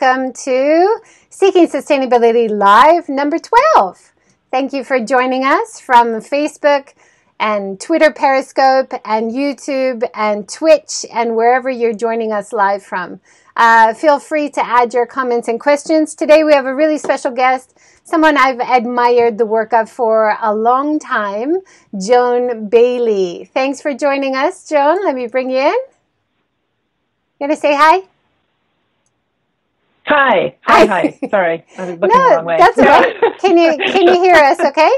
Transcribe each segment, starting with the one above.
welcome to Seeking Sustainability Live number 12. Thank you for joining us from Facebook and Twitter Periscope and YouTube and Twitch and wherever you're joining us live from. Uh, feel free to add your comments and questions. Today we have a really special guest, someone I've admired the work of for a long time, Joan Bailey. Thanks for joining us, Joan. Let me bring you in. You gonna say hi? Hi. Hi, hi. Sorry. I was looking no, the wrong way. That's all right. Can you can you hear us okay?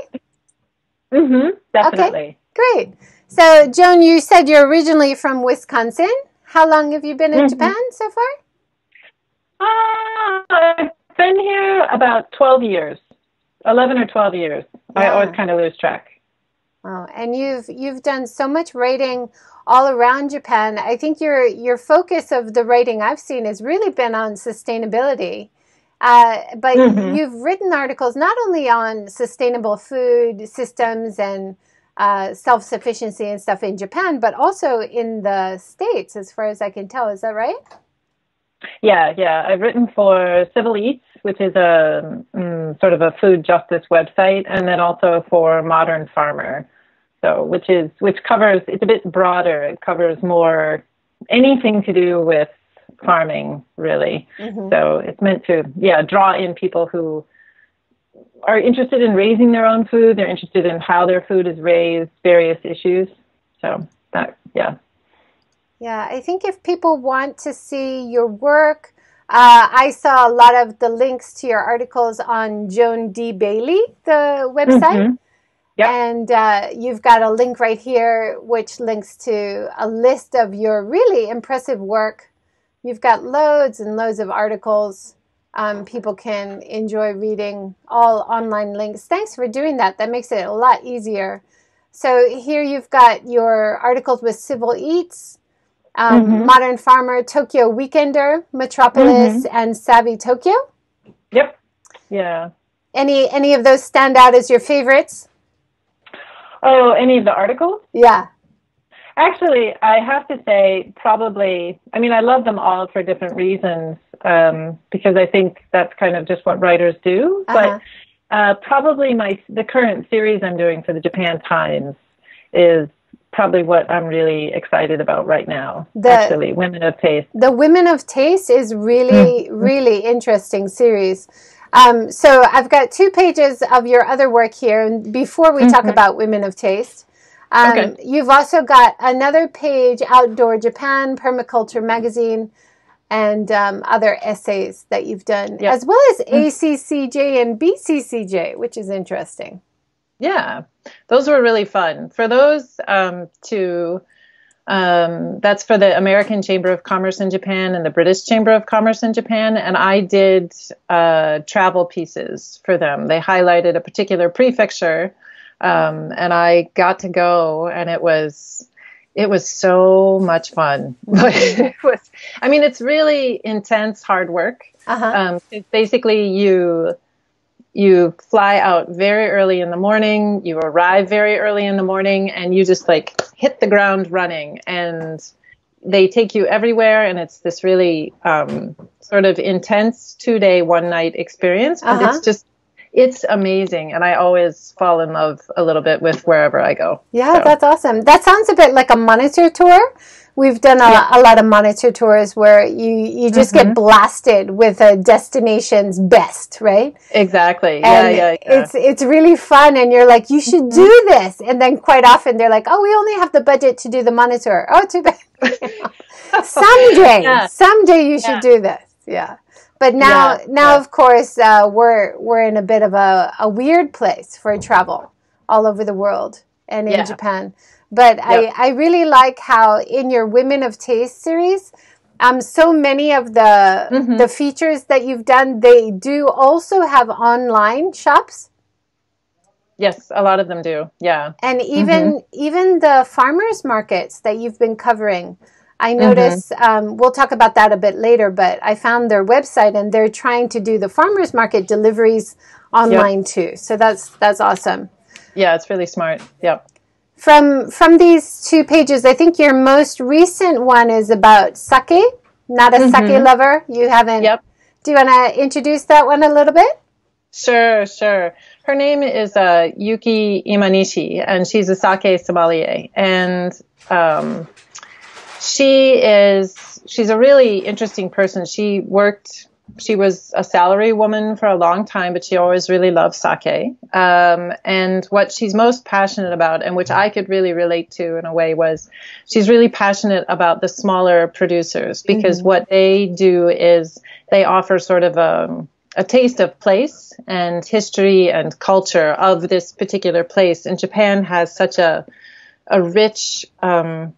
Mm-hmm. Definitely. Okay. Great. So Joan, you said you're originally from Wisconsin. How long have you been in Mhm. Japan so far? Uh, I've been here about 12 years. 11 or 12 years. I always kind of lose track. Oh, and you've you've done so much writing all around Japan. I think your your focus of the writing I've seen has really been on sustainability. Uh, but Mhm. you've written articles not only on sustainable food systems and uh, self sufficiency and stuff in Japan, but also in the states, as far as I can tell. Is that right? Yeah, yeah. I've written for Civil Eats, which is a mm, sort of a food justice website, and then also for Modern Farmer. So, which is which covers it's a bit broader. It covers more anything to do with farming, really. Mhm. So it's meant to yeah draw in people who are interested in raising their own food. They're interested in how their food is raised, various issues. So that yeah. Yeah, I think if people want to see your work, uh, I saw a lot of the links to your articles on Joan D. Bailey, the website. Mhm. Yep. And uh, you've got a link right here which links to a list of your really impressive work. You've got loads and loads of articles. Um, people can enjoy reading all online links. Thanks for doing that. That makes it a lot easier. So here you've got your articles with Civil Eats, um, Mhm. Modern Farmer, Tokyo Weekender, Metropolis, and Savvy Tokyo. Yep. Yeah. Any any of those stand out as your favorites? Oh, any of the articles? Yeah. Actually, I have to say, probably. I mean, I love them all for different reasons um, because I think that's kind of just what writers do. Uh-huh. But uh, probably my the current series I'm doing for the Japan Times is probably what I'm really excited about right now. The- actually, Women of Taste. The Women of Taste is really, Mm. really interesting series. Um, so I've got two pages of your other work here. And before we talk Mhm. about Women of Taste, um, Okay. you've also got another page, Outdoor Japan, Permaculture Magazine, and um, other essays that you've done, Yep. as well as Mm. ACCJ and BCCJ, which is interesting. Yeah, those were really fun. For those um, two, um, that's for the American Chamber of Commerce in Japan and the British Chamber of Commerce in Japan. And I did uh, travel pieces for them. They highlighted a particular prefecture, um, and I got to go, and it was. It was so much fun. But it was, I mean, it's really intense, hard work. Uh-huh. Um, basically, you you fly out very early in the morning, you arrive very early in the morning, and you just like hit the ground running. And they take you everywhere, and it's this really um, sort of intense two day, one night experience. But Uh-huh. it's just, it's amazing. And I always fall in love a little bit with wherever I go. Yeah, So- that's awesome. That sounds a bit like a monitor tour. We've done a, Yeah. a lot of monitor tours where you, you just get Mhm. blasted with a destination's best, right? Exactly. Yeah, yeah, yeah. Mm-hmm. it's it's really fun and you're like, you should do this. And then quite often they're like, Oh, we only have the budget to do the monitor. Oh, too bad. someday. Yeah. Someday you should do this. Yeah. But now now of course uh, we're we're in a bit of a, a weird place for travel all over the world and in. Japan. But Yep. I, I really like how in your Women of Taste series, um, so many of the Mhm. the features that you've done, they do also have online shops, Yes, a lot of them do. Yeah. and even Mm-hmm. even the farmers markets that you've been covering. I Mm-hmm. notice um, we'll talk about that a bit later, but I found their website and they're trying to do the farmers market deliveries online too. So that's that's awesome. Yeah, it's really smart. Yep. From from these two pages, I think your most recent one is about sake. Not a sake lover. You haven't Mm-hmm. Yep. Do you want to introduce that one a little bit? Sure, sure. Her name is uh, Yuki Imanishi, and she's a sake sommelier. And um, she is she's a really interesting person. She worked she was a salary woman for a long time, but she always really loved sake. Um, and what she's most passionate about, and which I could really relate to in a way, was she's really passionate about the smaller producers because mm-hmm. what they do is they offer sort of a, a taste of place and history and culture of this particular place. And Japan has such a a rich um,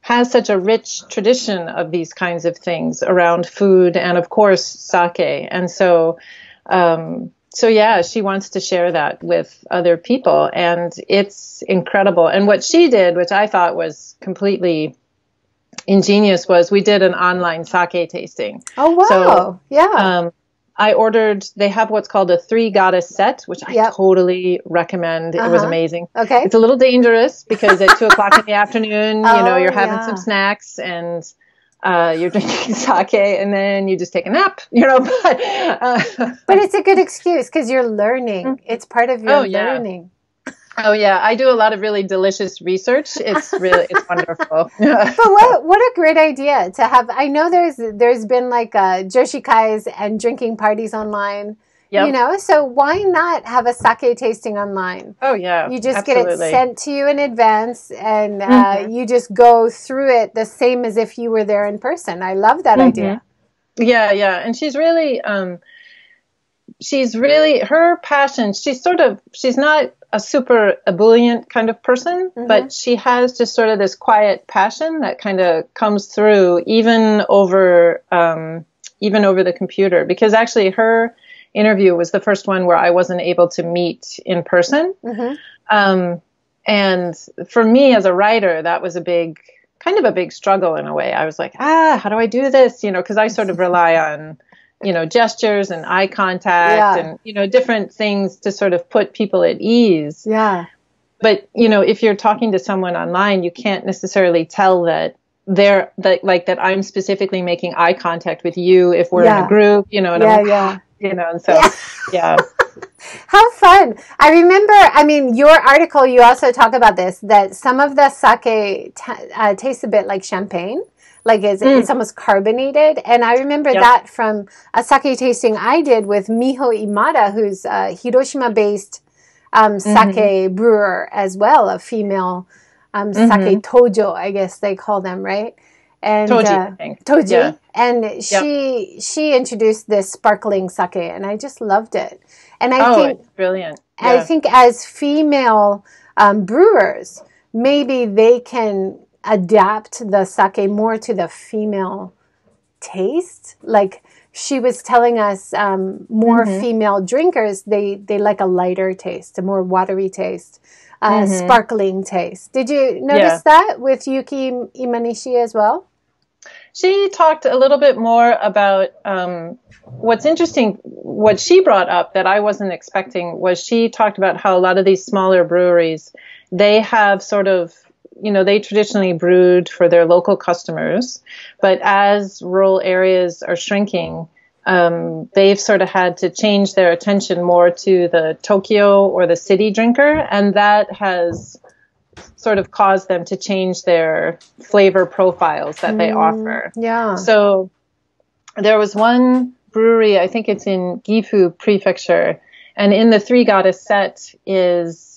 has such a rich tradition of these kinds of things around food and of course sake. And so um, so yeah she wants to share that with other people and it's incredible. And what she did which i thought was completely ingenious was we did an online sake tasting. Oh wow. So, yeah. um, I ordered, they have what's called a three goddess set, which I yep. totally recommend. Uh-huh. It was uh-huh. amazing. Okay. It's a little dangerous because at two o'clock in the afternoon, oh, you know, you're having yeah. some snacks and uh, you're drinking sake and then you just take a nap, you know, but, uh, but it's a good excuse because you're learning. Mm-hmm. It's part of your oh, yeah. learning. Oh yeah, I do a lot of really delicious research. It's really it's wonderful. but what what a great idea to have. I know there's there's been like uh, joshikai and drinking parties online. Yep. You know, so why not have a sake tasting online? Oh yeah, you just absolutely. get it sent to you in advance, and uh, mm-hmm. you just go through it the same as if you were there in person. I love that mm-hmm. idea. Yeah, yeah, and she's really, um, she's really her passion. She's sort of she's not a super ebullient kind of person, mm-hmm. but she has just sort of this quiet passion that kind of comes through even over um, even over the computer. Because actually, her interview was the first one where I wasn't able to meet in person. Mm-hmm. Um, and for me as a writer, that was a big kind of a big struggle in a way. I was like, ah, how do I do this? You know, because I sort of rely on you know, gestures and eye contact yeah. and, you know, different things to sort of put people at ease. Yeah. But, you know, if you're talking to someone online, you can't necessarily tell that they're that like that I'm specifically making eye contact with you if we're yeah. in a group, you know, and yeah, I'm, yeah. you know, and so yeah. yeah. How fun. I remember, I mean, your article, you also talk about this, that some of the sake t- uh, tastes a bit like champagne like it's, mm. it's almost carbonated. And I remember yep. that from a sake tasting I did with Miho Imada, who's a Hiroshima based um, sake mm-hmm. brewer as well, a female um, mm-hmm. sake tojo, I guess they call them, right? And Toji, uh, Toji. Yeah. And she yep. she introduced this sparkling sake, and I just loved it. And I oh, think brilliant. Yeah. I think as female um, brewers, maybe they can adapt the sake more to the female taste. Like she was telling us, um, more mm-hmm. female drinkers they they like a lighter taste, a more watery taste, a mm-hmm. sparkling taste. Did you notice yeah. that with Yuki Imanishi as well? She talked a little bit more about um, what's interesting. What she brought up that I wasn't expecting was she talked about how a lot of these smaller breweries they have sort of you know, they traditionally brewed for their local customers, but as rural areas are shrinking, um, they've sort of had to change their attention more to the Tokyo or the city drinker, and that has sort of caused them to change their flavor profiles that mm, they offer. Yeah. So there was one brewery, I think it's in Gifu Prefecture, and in the Three Goddess set is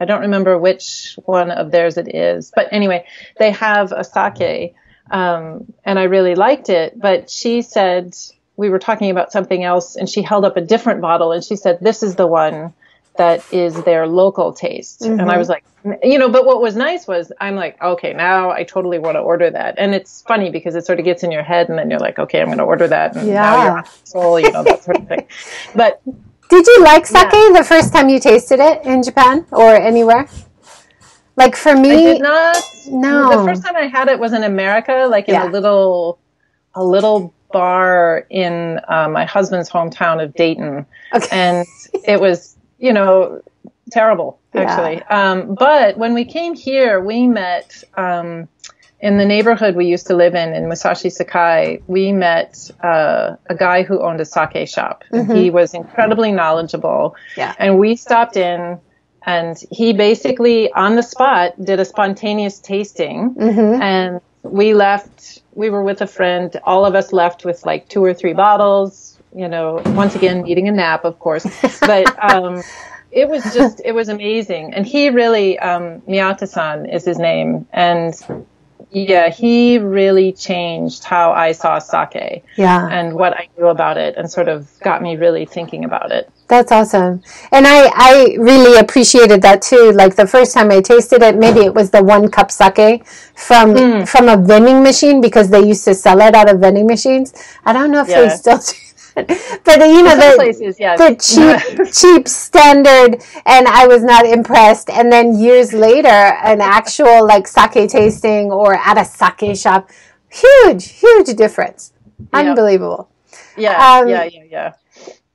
I don't remember which one of theirs it is, but anyway, they have a sake, um, and I really liked it. But she said we were talking about something else, and she held up a different bottle, and she said this is the one that is their local taste. Mm-hmm. And I mm-hmm. was like, you know, but what was nice was I'm like, okay, now I totally want to order that. And it's funny because it sort of gets in your head and then you're like, okay, I'm going to order that. And yeah. now you're soul, you know, that sort of thing. But did you like sake yeah. the first time you tasted it in Japan or anywhere? Like for me, I did not. No, the first time I had it was in America, like in yeah. a little, a little bar in uh, my husband's hometown of Dayton, okay. and it was, you know, terrible actually. Yeah. Um, but when we came here, we met um, in the neighborhood we used to live in in Musashi Sakai, we met uh, a guy who owned a sake shop. Mm-hmm. He was incredibly knowledgeable. Yeah. And we stopped in and he basically on the spot did a spontaneous tasting mm-hmm. and we left we were with a friend all of us left with like two or three bottles you know once again needing a nap of course but um, it was just it was amazing and he really um, miyata-san is his name and yeah, he really changed how I saw sake. Yeah. And what I knew about it and sort of got me really thinking about it. That's awesome. And I, I really appreciated that too. Like the first time I tasted it, maybe it was the one cup sake from mm. from a vending machine because they used to sell it out of vending machines. I don't know if yeah. they still do but you know the, places, the cheap cheap standard and i was not impressed. And then years later an actual like sake tasting or at a sake shop huge huge difference. Unbelievable. Yeah um, yeah yeah yeah.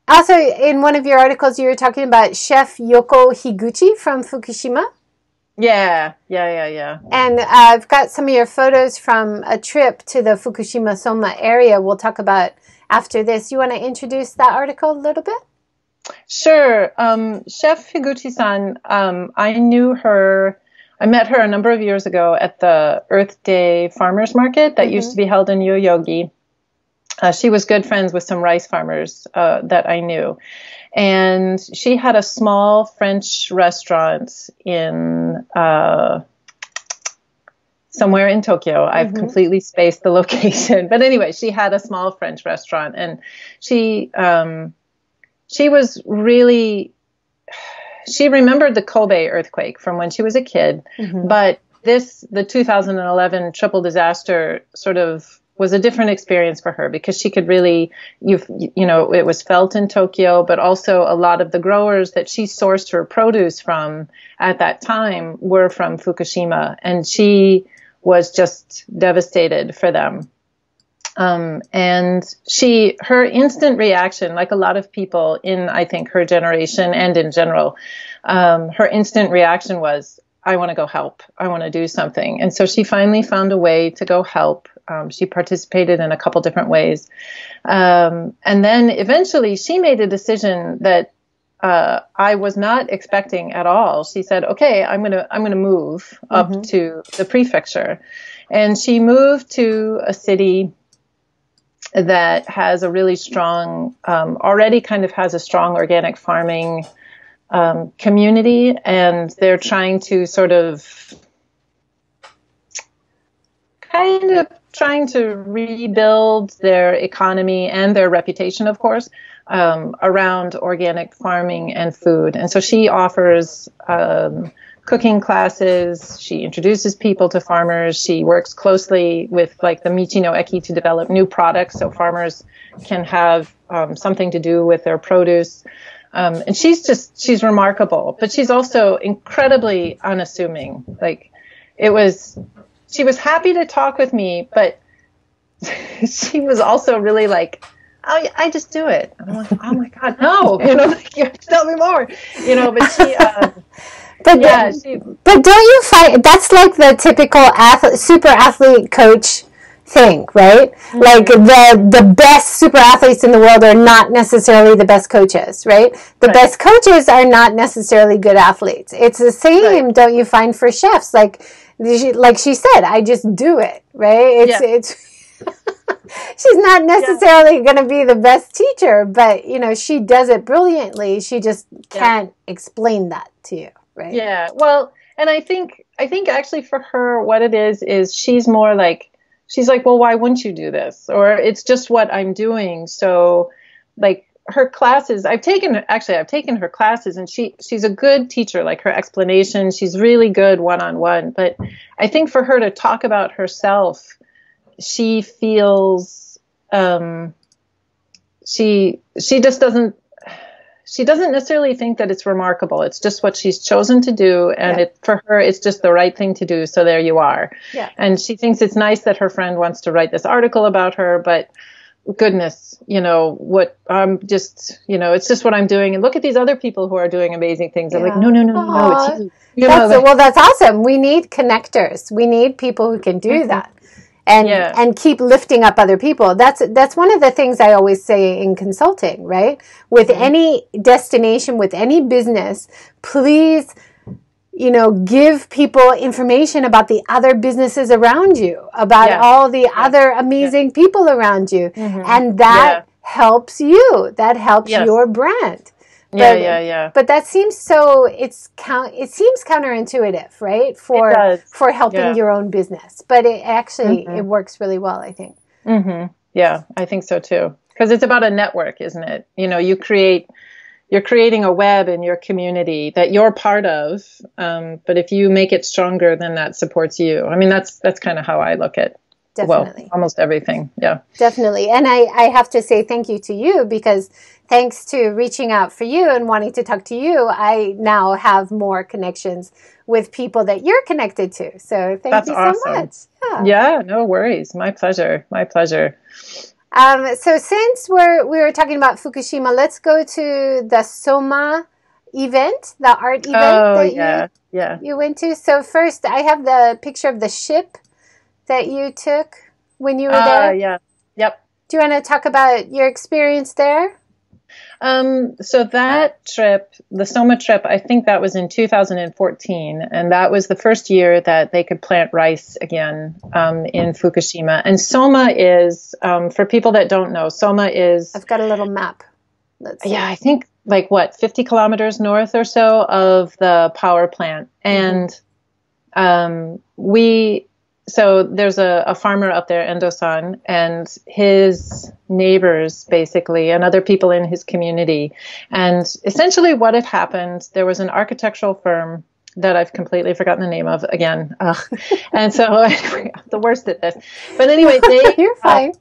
also in one of your articles you were talking about chef yoko higuchi from fukushima. Yeah, yeah, yeah, yeah. And uh, I've got some of your photos from a trip to the Fukushima Soma area. We'll talk about after this. You want to introduce that article a little bit? Sure. Um, Chef Higuchi-san, um, I knew her. I met her a number of years ago at the Earth Day Farmers Market that mm-hmm. used to be held in Yoyogi. Uh, she was good friends with some rice farmers uh, that I knew. And she had a small French restaurant in uh, somewhere in Tokyo. I've mm-hmm. completely spaced the location, but anyway, she had a small French restaurant, and she um, she was really she remembered the Kobe earthquake from when she was a kid, mm-hmm. but this the 2011 triple disaster sort of was a different experience for her because she could really you you know it was felt in Tokyo but also a lot of the growers that she sourced her produce from at that time were from Fukushima and she was just devastated for them. Um, and she, her instant reaction, like a lot of people in, I think, her generation and in general, um, her instant reaction was, I want to go help. I want to do something. And so she finally found a way to go help. Um, she participated in a couple different ways. Um, and then eventually she made a decision that uh, I was not expecting at all. She said, "Okay, I'm gonna I'm gonna move up mm-hmm. to the prefecture," and she moved to a city that has a really strong, um, already kind of has a strong organic farming um, community, and they're trying to sort of kind of trying to rebuild their economy and their reputation, of course, um, around organic farming and food. And so she offers um, cooking classes. She introduces people to farmers. She works closely with like the Michino Eki to develop new products so farmers can have um, something to do with their produce. Um, and she's just she's remarkable, but she's also incredibly unassuming. Like it was, she was happy to talk with me, but she was also really like I, I just do it. And I'm like, oh my God, no, you know, like, you have to tell me more, you know, but she, um, but, yeah, she, but don't you find that's like the typical athlete, super athlete coach thing, right? Mm-hmm. Like the the best super athletes in the world are not necessarily the best coaches, right? The right. best coaches are not necessarily good athletes. It's the same, right. don't you find for chefs? Like like she said, I just do it, right? It's yeah. it's she's not necessarily yeah. going to be the best teacher, but you know, she does it brilliantly. She just can't yeah. explain that to you, right? Yeah. Well, and I think I think actually for her what it is is she's more like she's like, "Well, why wouldn't you do this?" or it's just what I'm doing. So like her classes i've taken actually i've taken her classes and she she's a good teacher like her explanation she's really good one on one but i think for her to talk about herself she feels um, she she just doesn't she doesn't necessarily think that it's remarkable. It's just what she's chosen to do, and yeah. it for her it's just the right thing to do. So there you are. Yeah. And she thinks it's nice that her friend wants to write this article about her, but goodness, you know, what I'm just, you know, it's just what I'm doing. And look at these other people who are doing amazing things. I'm like, no, no, no, no, no, it's you. you that's, know, well, that's awesome. We need connectors. We need people who can do mm-hmm. that. And, yeah. and keep lifting up other people. That's that's one of the things I always say in consulting, right? With mm-hmm. any destination, with any business, please you know, give people information about the other businesses around you, about yeah. all the yeah. other amazing people around you. Mm-hmm. And that helps you. That helps yes. your brand. But, yeah, yeah, yeah. But that seems so. It's count. It seems counterintuitive, right? For for helping your own business, but it actually mm-hmm. it works really well. I think. Mm-hmm. Yeah, I think so too. Because it's about a network, isn't it? You know, you create you're creating a web in your community that you're part of. Um, but if you make it stronger, then that supports you. I mean, that's that's kind of how I look at Definitely. Well, almost everything. Yeah. Definitely. And I, I have to say thank you to you because thanks to reaching out for you and wanting to talk to you, I now have more connections with people that you're connected to. So thank That's you so awesome. much. Yeah. yeah, no worries. My pleasure. My pleasure. Um, so since we're we were talking about Fukushima, let's go to the Soma event, the art event oh, that yeah, you, yeah. you went to. So first, I have the picture of the ship that you took when you were uh, there. Yeah. Yep. Do you want to talk about your experience there? Um, so that trip, the Soma trip, I think that was in 2014, and that was the first year that they could plant rice again um, in Fukushima. And Soma is, um, for people that don't know, Soma is. I've got a little map. yeah, I think like what 50 kilometers north or so of the power plant, and mm-hmm. we so there's a, a, farmer up there, Endo-san, and his neighbors, basically, and other people in his community. And essentially, what had happened, there was an architectural firm that I've completely forgotten the name of again. and so the worst at this. But anyway, they you're fine. Uh,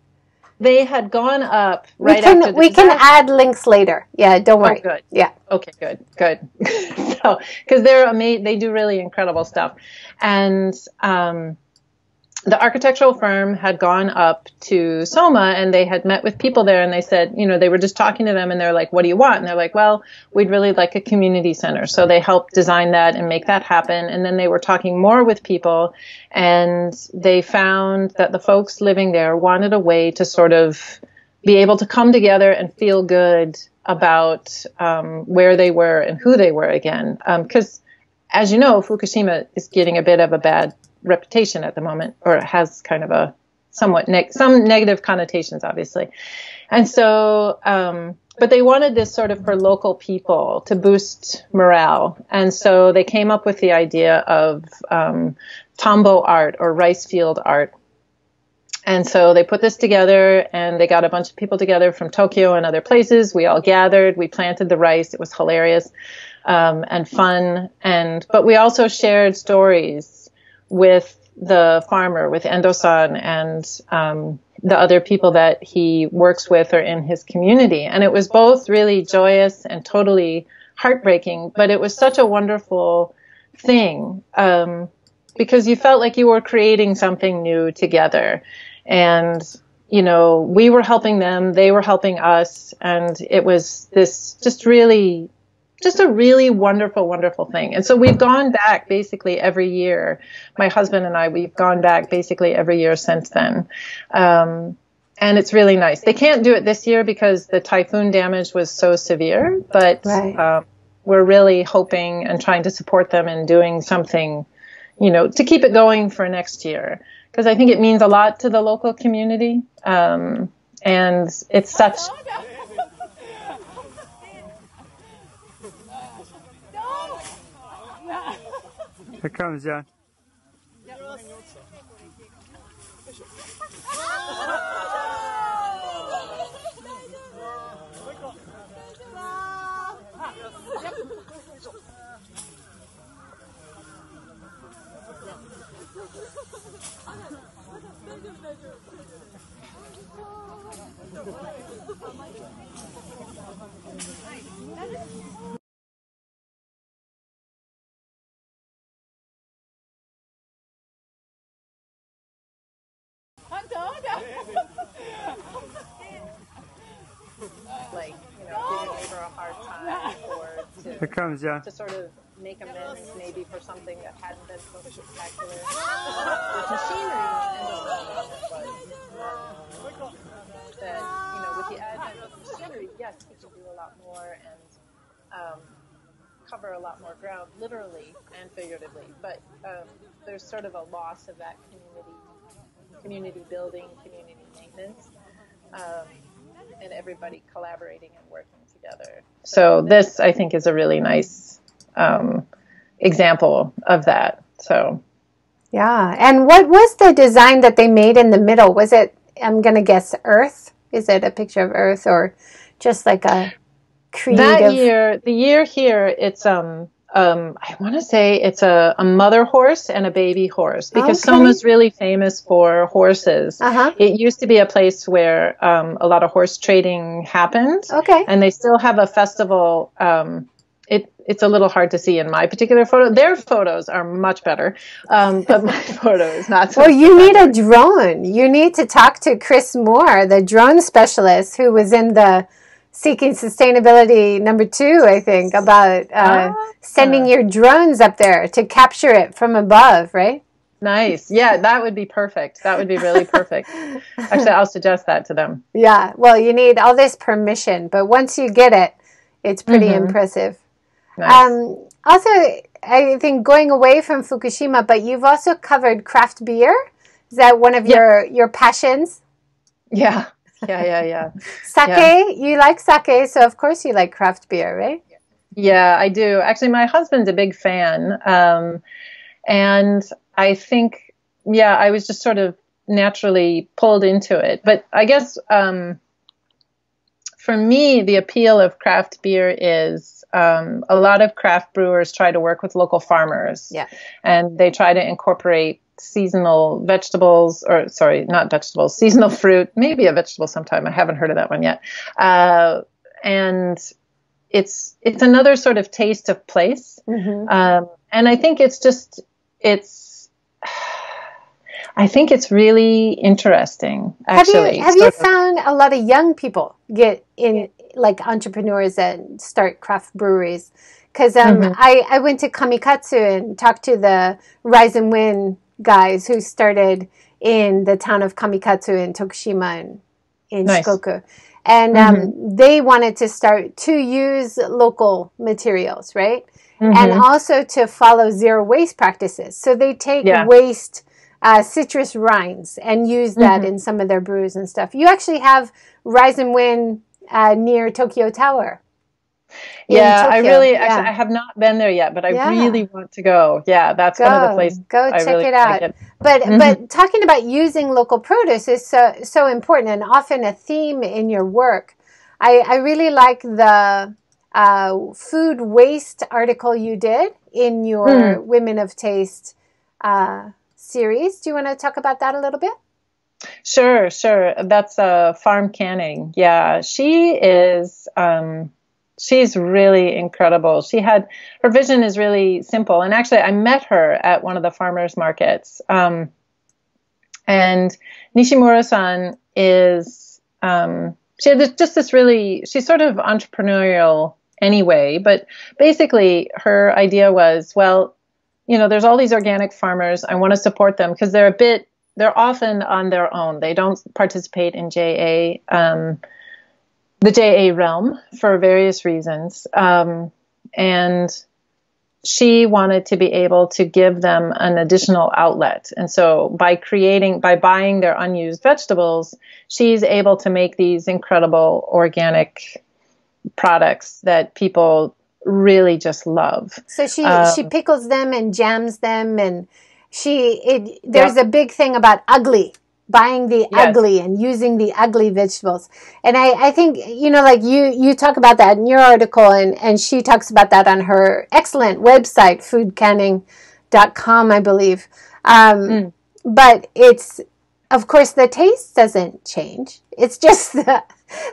they had gone up right we can, after. we can add links later. Yeah, don't worry. Oh, good. Yeah. Okay. Good. Good. so because they're amazing, they do really incredible stuff, and um, the architectural firm had gone up to Soma and they had met with people there and they said, you know, they were just talking to them and they're like, what do you want? And they're like, well, we'd really like a community center. So they helped design that and make that happen. And then they were talking more with people and they found that the folks living there wanted a way to sort of be able to come together and feel good about um, where they were and who they were again. Because um, as you know, Fukushima is getting a bit of a bad reputation at the moment, or it has kind of a somewhat neg- some negative connotations, obviously. And so, um, but they wanted this sort of for local people to boost morale. And so they came up with the idea of um, tambo art or rice field art. And so they put this together and they got a bunch of people together from Tokyo and other places. We all gathered, we planted the rice. It was hilarious um, and fun. And, but we also shared stories with the farmer, with Endo-san and um, the other people that he works with or in his community. And it was both really joyous and totally heartbreaking, but it was such a wonderful thing um, because you felt like you were creating something new together. And you know, we were helping them, they were helping us, and it was this just really just a really wonderful, wonderful thing. And so we've gone back basically every year. My husband and I, we've gone back basically every year since then. Um, and it's really nice. They can't do it this year because the typhoon damage was so severe, but right. um, we're really hoping and trying to support them in doing something, you know, to keep it going for next year. Because I think it means a lot to the local community. Um, and it's such Here comes John. Here comes John. to sort of make amends maybe for something that hadn't been so spectacular. With machinery and um, that you know with the advent of machinery yes we can do a lot more and um, cover a lot more ground literally and figuratively. But um, there's sort of a loss of that community community building community maintenance um, and everybody collaborating and working together so this i think is a really nice um, example of that. So, yeah. And what was the design that they made in the middle? Was it? I'm gonna guess Earth. Is it a picture of Earth or just like a creative? That year, the year here, it's um um, I want to say it's a, a mother horse and a baby horse because Okay. Soma's really famous for horses. Uh-huh. It used to be a place where um, a lot of horse trading happened. Okay. And they still have a festival. Um, it, it's a little hard to see in my particular photo. Their photos are much better, um, but my photo is not so Well, you need a drone. You need to talk to Chris Moore, the drone specialist who was in the Seeking Sustainability number two, I think, about uh, Ah. sending your drones up there to capture it from above, right? Nice. Yeah, that would be perfect. That would be really perfect. Actually, I'll suggest that to them. Yeah. Well, you need all this permission, but once you get it, it's pretty Mhm. impressive. Nice. Um, also, I think going away from Fukushima, but you've also covered craft beer. Is that one of Yeah. your your passions? yeah. Yeah, yeah, yeah. Sake. Yeah. You like sake, so of course you like craft beer, right? Yeah, I do. Actually, my husband's a big fan. Um, and I think, yeah, I was just sort of naturally pulled into it. But I guess um, for me, the appeal of craft beer is um, a lot of craft brewers try to work with local farmers. Yeah. And they try to incorporate seasonal vegetables, or sorry, not vegetables, seasonal fruit, maybe a vegetable sometime. I haven't heard of that one yet. Uh, and it's it's another sort of taste of place. Mm-hmm. Um, and I think it's just it's I think it's really interesting actually. have you have you found a lot of young people get in like entrepreneurs and start craft breweries? Because um, Mhm. I I went to Kamikatsu and talked to the Rise and Win guys who started in the town of Kamikatsu in Tokushima and in Nice. Shikoku. And um, they wanted to start to use local materials, right? and Mhm. also to follow zero waste practices. So they take Yeah. waste uh, citrus rinds and use that Mhm. in some of their brews and stuff. You actually have Rise and Win uh, near Tokyo Tower. Yeah, I really Yeah. actually I have not been there yet, but I Yeah. really want to go. Yeah, that's one of the Go. places Go I check really it out. But but talking about using local produce is so so important and often a theme in your work. I, I really like the uh, food waste article you did in your Women of Taste uh, series. Do you want to talk about that a little bit? Sure, sure. That's uh, farm canning. Yeah, she is. Um, she's really incredible. She had her vision is really simple, and actually, I met her at one of the farmers markets. Um, and Nishimura-san is um, she had this, just this really. She's sort of entrepreneurial anyway, but basically, her idea was well. You know, there's all these organic farmers. I want to support them because they're a bit they're often on their own. They don't participate in JA, um, the JA realm for various reasons. Um, and she wanted to be able to give them an additional outlet. And so by creating, by buying their unused vegetables, she's able to make these incredible organic products that people really just love. So she Um, she pickles them and jams them, and she it. There's a big thing about ugly buying the Yes. ugly and using the ugly vegetables. And I I think you know like you you talk about that in your article, and and she talks about that on her excellent website foodcanning.com, I believe. Um, Mm. But it's of course the taste doesn't change. It's just the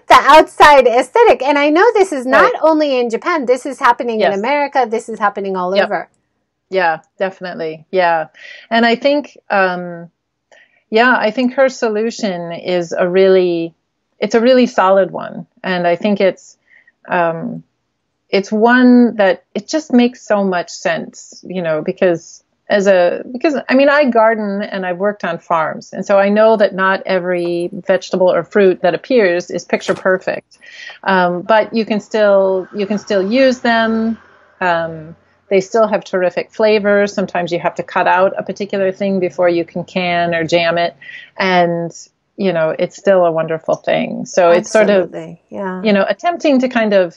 the outside aesthetic. And I know this is not Right. only in Japan. This is happening in America. This is happening all Yep. over. Yeah, definitely. Yeah. And I think, um, yeah, I think her solution is a really, it's a really solid one, and I think it's um, it's one that it just makes so much sense, you know, because as a because I mean I garden and I've worked on farms, and so I know that not every vegetable or fruit that appears is picture perfect, um, but you can still you can still use them. Um, they still have terrific flavors. Sometimes you have to cut out a particular thing before you can can or jam it, and you know it's still a wonderful thing. So Absolutely. it's sort of yeah. you know attempting to kind of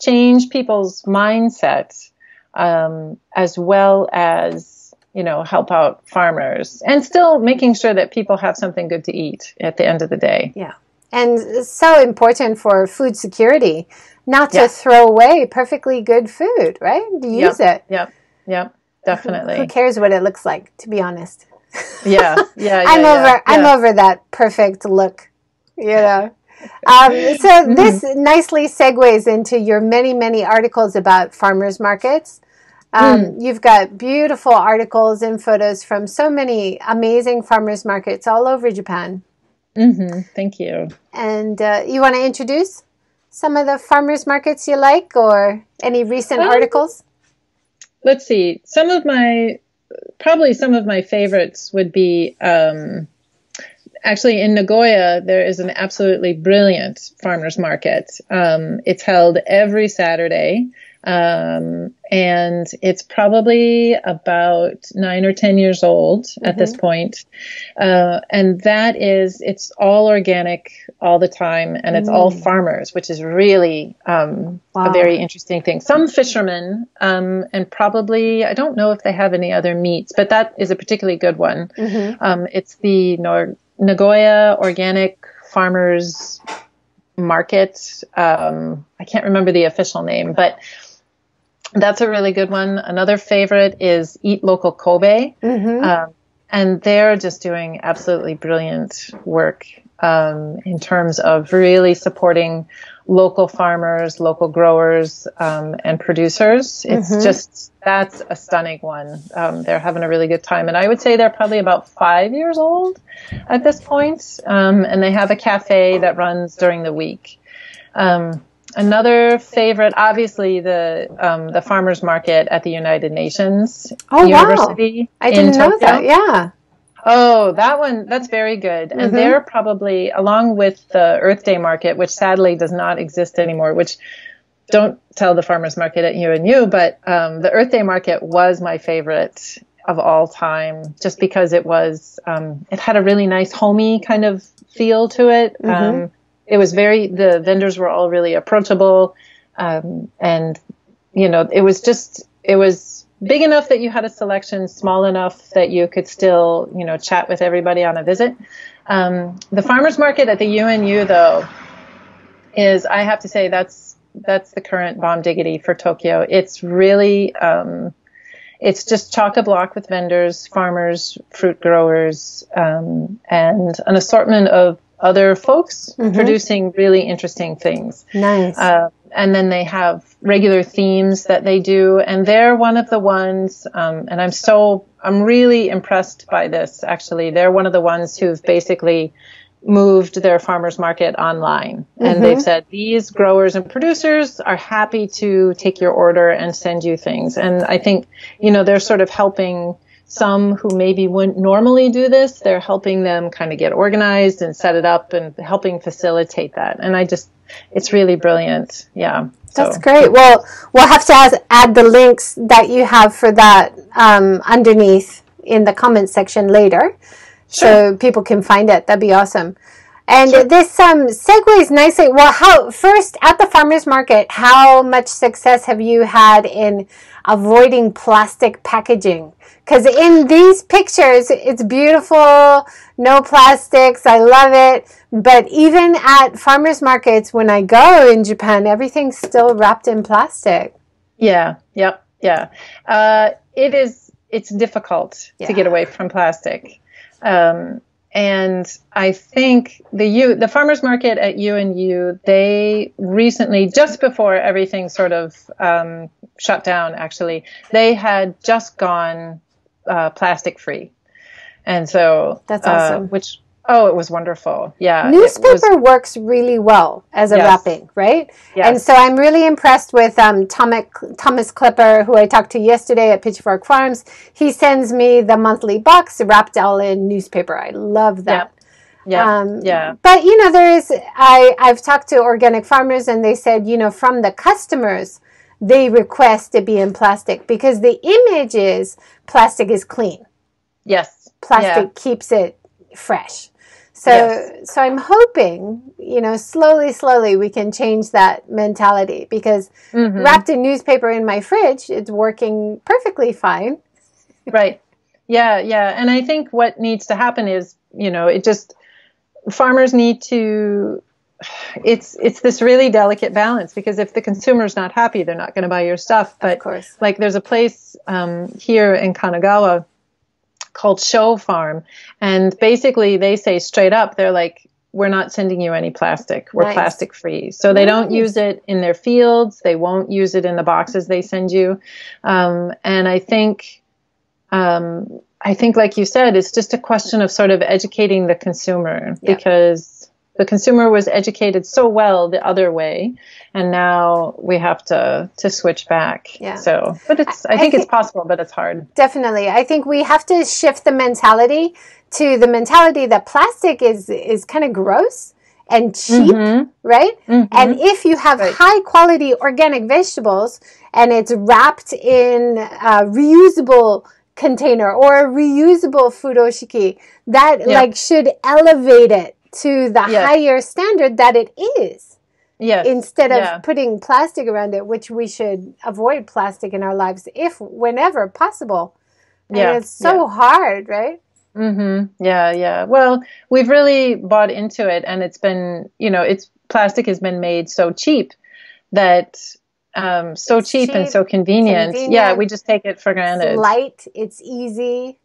change people's mindset um, as well as you know help out farmers and still making sure that people have something good to eat at the end of the day yeah and so important for food security not to throw away perfectly good food right? To use yep. it. Yep. Yep. Definitely. who cares what it looks like to be honest? Yeah. Yeah, yeah i'm yeah, over i'm over that perfect look you know? Um, so mm-hmm. this nicely segues into your many many articles about farmers markets. Um, mm. You've got beautiful articles and photos from so many amazing farmers markets all over Japan. Mm-hmm. Thank you. And uh, you want to introduce some of the farmers markets you like or any recent um, articles? Let's see. Some of my, probably some of my favorites would be um, actually in Nagoya, there is an absolutely brilliant farmers market. Um, it's held every Saturday. Um, and it's probably about nine or 10 years old mm-hmm. at this mm-hmm. point. Uh, and that is, it's all organic all the time and it's mm. all farmers, which is really, um, wow. a very interesting thing. Some fishermen, um, and probably, I don't know if they have any other meats, but that is a particularly good one. Mm-hmm. Um, it's the Nor- Nagoya Organic Farmers Market. Um, I can't remember the official name, but that's a really good one. Another favorite is Eat Local Kobe. Mm-hmm. Um, and they're just doing absolutely brilliant work um, in terms of really supporting local farmers, local growers, um, and producers. It's mm-hmm. just that's a stunning one. Um, they're having a really good time, and I would say they're probably about five years old at this point. Um, and they have a cafe that runs during the week. Another favorite, obviously, the um, the farmers market at the United Nations oh, University. Wow. I didn't know that. Yeah. Oh, that one, that's very good. And mm-hmm. they're probably, along with the Earth Day market, which sadly does not exist anymore, which don't tell the farmers market at UNU, but um, the Earth Day market was my favorite of all time just because it was, um, it had a really nice homey kind of feel to it. Mm-hmm. Um, it was very the vendors were all really approachable um, and you know it was just it was big enough that you had a selection small enough that you could still you know chat with everybody on a visit. Um, the farmers market at the unu though is i have to say that's that's the current bomb diggity for tokyo. It's really um, it's just chock a block with vendors, farmers, fruit growers, um, and an assortment of other folks mm-hmm. producing really interesting things. Nice. Uh, and then they have regular themes that they do, and they're one of the ones. Um, and I'm so I'm really impressed by this. Actually, they're one of the ones who've basically moved their farmers market online mm-hmm. and they've said these growers and producers are happy to take your order and send you things and i think you know they're sort of helping some who maybe wouldn't normally do this, they're helping them kind of get organized and set it up and helping facilitate that. And I just, it's really brilliant. Yeah. That's great. Well, we'll have to add, add the links that you have for that um, underneath in the comment section later. Sure. So people can find it. That'd be awesome. And sure. this um, segues nicely. Well, how first at the farmers market, how much success have you had in avoiding plastic packaging? Because in these pictures, it's beautiful, no plastics. I love it. But even at farmers markets, when I go in Japan, everything's still wrapped in plastic. Yeah. Yep. Yeah. Uh, it is. It's difficult yeah. to get away from plastic. Um, and I think the U, the farmers market at UNU, they recently, just before everything sort of um, shut down, actually, they had just gone uh, plastic free, and so that's awesome. Uh, which Oh, it was wonderful. Yeah. Newspaper was, works really well as a yes. wrapping, right? Yes. And so I'm really impressed with um, Thomas, Thomas Clipper, who I talked to yesterday at Pitchfork Farms. He sends me the monthly box wrapped all in newspaper. I love that. Yeah. Um, yeah. But you know, there is. I I've talked to organic farmers, and they said, you know, from the customers, they request to be in plastic because the image is plastic is clean. Yes. Plastic yeah. keeps it fresh. So yes. so I'm hoping, you know, slowly, slowly we can change that mentality because mm-hmm. wrapped in newspaper in my fridge, it's working perfectly fine. right. Yeah, yeah. And I think what needs to happen is, you know, it just farmers need to it's it's this really delicate balance because if the consumer's not happy, they're not going to buy your stuff. But of course. like there's a place um, here in Kanagawa called Show Farm, and basically they say straight up, they're like, we're not sending you any plastic. We're nice. plastic free. So they don't use it in their fields. They won't use it in the boxes they send you. Um, and I think um, I think, like you said, it's just a question of sort of educating the consumer yeah. because the consumer was educated so well the other way, and now we have to to switch back. Yeah. So, but it's I, I think, think it's possible, but it's hard. Definitely, I think we have to shift the mentality to the mentality that plastic is is kind of gross and cheap, mm-hmm. right? Mm-hmm. And if you have right. high quality organic vegetables and it's wrapped in uh, reusable container or a reusable furoshiki that yeah. like should elevate it to the yes. higher standard that it is. Yes. Instead of yeah. putting plastic around it, which we should avoid plastic in our lives if whenever possible. And yeah. it's so yeah. hard, right? Mm-hmm. Yeah, yeah. Well, we've really bought into it and it's been, you know, it's plastic has been made so cheap that um, so cheap, cheap, and so convenient. convenient. Yeah, we just take it for granted. It's light, it's easy.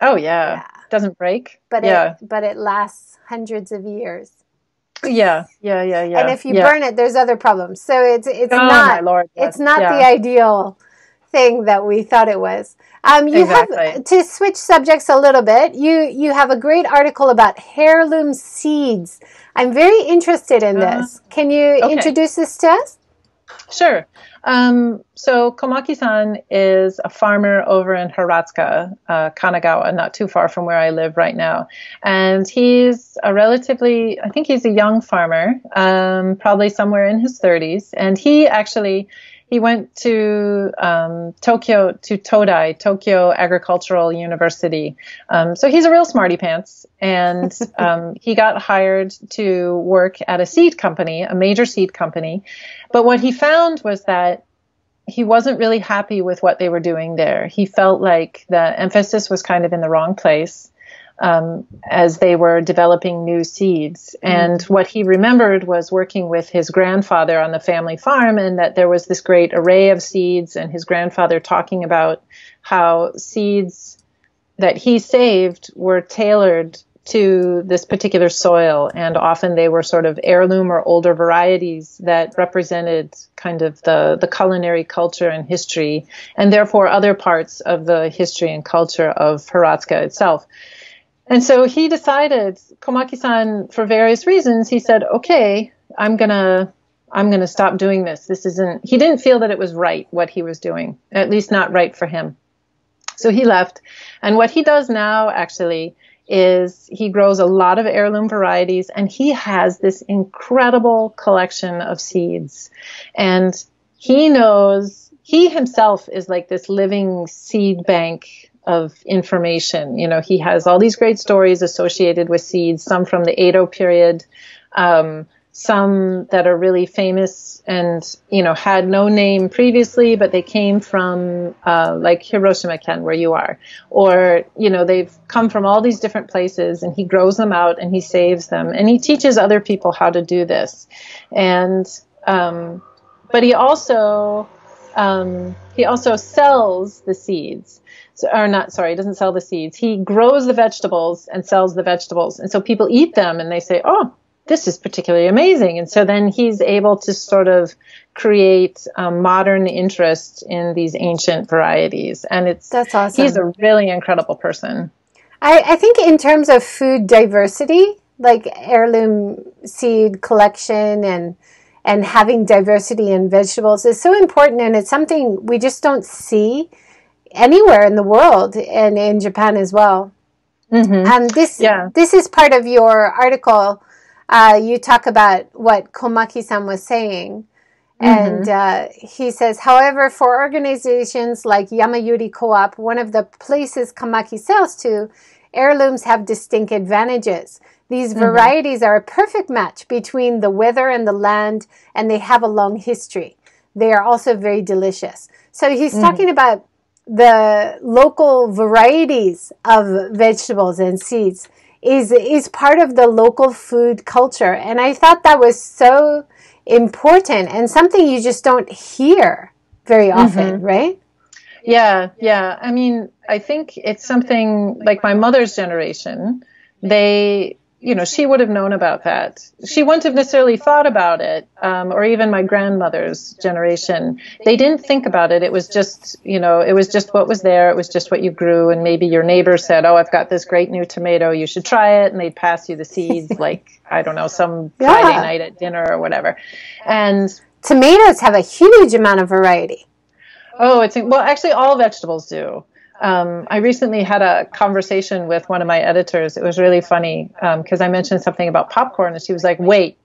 Oh yeah, yeah. doesn't break. But yeah, it, but it lasts hundreds of years. Yeah, yeah, yeah, yeah. And if you yeah. burn it, there's other problems. So it's it's oh, not Lord, yes. it's not yeah. the ideal thing that we thought it was. Um, you exactly. have to switch subjects a little bit. You you have a great article about heirloom seeds. I'm very interested in uh, this. Can you okay. introduce this to us? Sure. Um, so Komaki-san is a farmer over in Hiratsuka, uh, Kanagawa, not too far from where I live right now. And he's a relatively, I think he's a young farmer, um, probably somewhere in his 30s. And he actually he went to um, Tokyo to Nodai, Tokyo Agricultural University. Um, so he's a real smarty pants, and um, he got hired to work at a seed company, a major seed company. But what he found was that he wasn't really happy with what they were doing there. He felt like the emphasis was kind of in the wrong place um, as they were developing new seeds. Mm-hmm. And what he remembered was working with his grandfather on the family farm, and that there was this great array of seeds, and his grandfather talking about how seeds that he saved were tailored to this particular soil, and often they were sort of heirloom or older varieties that represented kind of the, the culinary culture and history, and therefore other parts of the history and culture of Hiratsuka itself. And so he decided, Komaki-san, for various reasons, he said, okay, I'm gonna, I'm gonna stop doing this. This isn't, he didn't feel that it was right what he was doing, at least not right for him. So he left. And what he does now actually is he grows a lot of heirloom varieties and he has this incredible collection of seeds. And he knows, he himself is like this living seed bank of information. You know, he has all these great stories associated with seeds, some from the Edo period, um, some that are really famous and, you know, had no name previously, but they came from, uh, like Hiroshima Ken, where you are. Or, you know, they've come from all these different places and he grows them out and he saves them and he teaches other people how to do this. And, um, but he also, um, he also sells the seeds or not sorry, he doesn't sell the seeds. He grows the vegetables and sells the vegetables. And so people eat them and they say, "Oh, this is particularly amazing." And so then he's able to sort of create um, modern interest in these ancient varieties. And it's That's awesome. He's a really incredible person. I, I think in terms of food diversity, like heirloom seed collection and and having diversity in vegetables is so important and it's something we just don't see anywhere in the world and in Japan as well. Mm-hmm. And this yeah. this is part of your article. Uh, you talk about what Komaki-san was saying. And mm-hmm. uh, he says, however, for organizations like Yamayuri Co-op, one of the places Komaki sells to, heirlooms have distinct advantages. These mm-hmm. varieties are a perfect match between the weather and the land, and they have a long history. They are also very delicious. So he's mm-hmm. talking about the local varieties of vegetables and seeds is is part of the local food culture. And i thought that was so important and something you just don't hear very often mm-hmm. right? Yeah yeah. I mean i think it's something like my mother's generation they you know, she would have known about that. She wouldn't have necessarily thought about it, um, or even my grandmother's generation. They didn't think about it. It was just, you know, it was just what was there. It was just what you grew. And maybe your neighbor said, Oh, I've got this great new tomato. You should try it. And they'd pass you the seeds, like, I don't know, some yeah. Friday night at dinner or whatever. And tomatoes have a huge amount of variety. Oh, it's, well, actually, all vegetables do. Um, I recently had a conversation with one of my editors. It was really funny because um, I mentioned something about popcorn, and she was like, "Wait,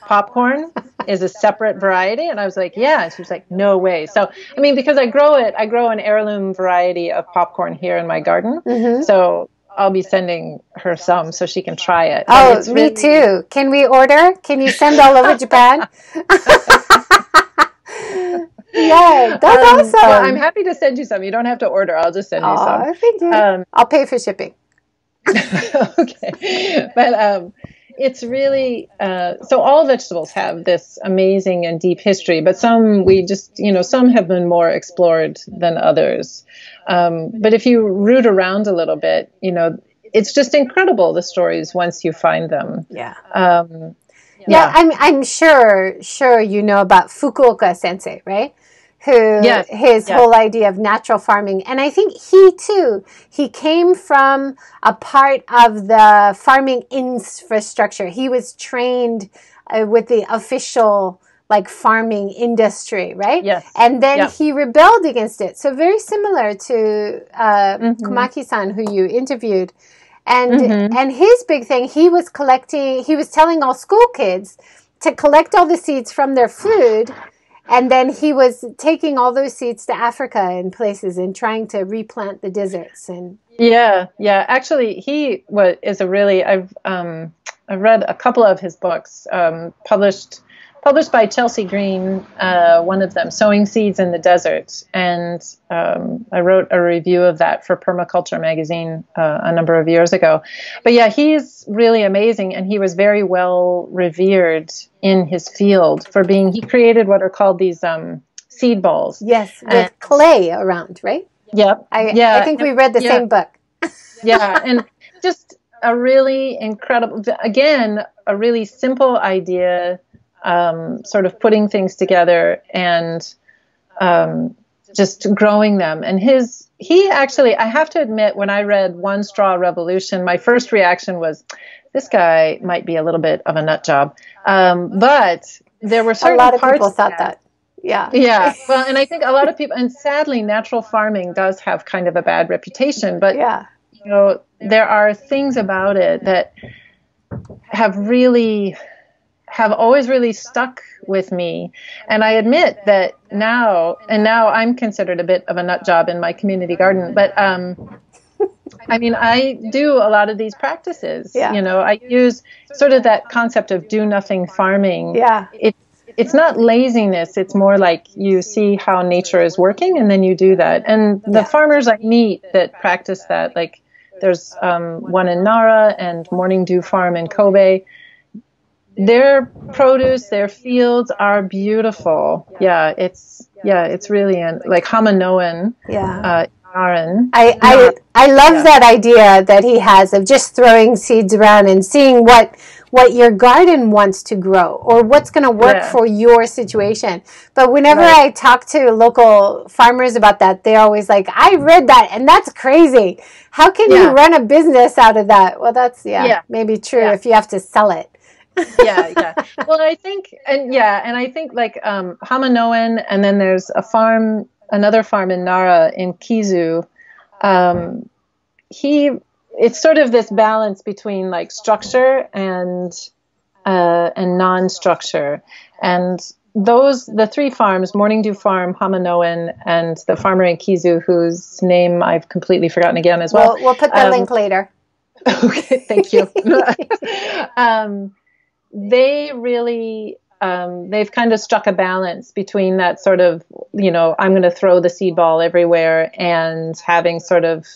popcorn is a separate variety?" And I was like, "Yeah." And she was like, "No way." So, I mean, because I grow it, I grow an heirloom variety of popcorn here in my garden. Mm-hmm. So I'll be sending her some so she can try it. Oh, me really... too. Can we order? Can you send all over Japan? Yeah, that's um, awesome. Well, I'm happy to send you some. You don't have to order. I'll just send you oh, some. Thank you. Um, I'll pay for shipping. okay, but um, it's really uh, so. All vegetables have this amazing and deep history, but some we just you know some have been more explored than others. Um, but if you root around a little bit, you know it's just incredible the stories once you find them. Yeah. Um, yeah. yeah, I'm I'm sure sure you know about Fukuoka Sensei, right? Who yes. his yes. whole idea of natural farming and i think he too he came from a part of the farming infrastructure he was trained uh, with the official like farming industry right yes and then yep. he rebelled against it so very similar to uh, mm-hmm. komaki-san who you interviewed and mm-hmm. and his big thing he was collecting he was telling all school kids to collect all the seeds from their food and then he was taking all those seeds to Africa and places and trying to replant the deserts and yeah yeah. Actually he was is a really I've um I've read a couple of his books um, published published by Chelsea Green, uh, one of them, Sowing Seeds in the Desert. And um, I wrote a review of that for Permaculture magazine uh, a number of years ago. But yeah, he's really amazing, and he was very well revered in his field for being, he created what are called these um, seed balls. Yes, with and, clay around, right? Yep. I, yeah. I think we read the yeah. same book. yeah, and just a really incredible, again, a really simple idea um, sort of putting things together and um, just growing them. And his, he actually, I have to admit, when I read One Straw Revolution, my first reaction was, this guy might be a little bit of a nut job. Um, but there were certain a lot of parts people thought that. that. Yeah. Yeah. Well, and I think a lot of people, and sadly, natural farming does have kind of a bad reputation. But yeah, you know, there are things about it that have really have always really stuck with me. And I admit that now, and now I'm considered a bit of a nut job in my community garden, but um, I mean, I do a lot of these practices. Yeah. You know, I use sort of that concept of do nothing farming. Yeah. It, it's not laziness. It's more like you see how nature is working and then you do that. And the yeah. farmers I meet that practice that, like there's um, one in Nara and Morning Dew Farm in Kobe their produce, their fields are beautiful. Yeah, it's yeah, it's really an, like Hamanoan. Yeah. Uh, Aaron. I, I, I love yeah. that idea that he has of just throwing seeds around and seeing what what your garden wants to grow or what's going to work Yeah. for your situation. But whenever Right. I talk to local farmers about that, they're always like, I read that and that's crazy. How can you run a business out of that? Well, that's, yeah, Yeah. maybe true Yeah. if you have to sell it. yeah, yeah. Well, I think, and yeah, and I think like um, Hamanoan, and then there's a farm, another farm in Nara in Kizu. Um, he, it's sort of this balance between like structure and uh, and non-structure, and those the three farms, Morning Dew Farm, Hamanoan, and the farmer in Kizu, whose name I've completely forgotten again as well. We'll, we'll put the um, link later. okay, thank you. um, they really um, they've kind of struck a balance between that sort of you know I'm going to throw the seed ball everywhere and having sort of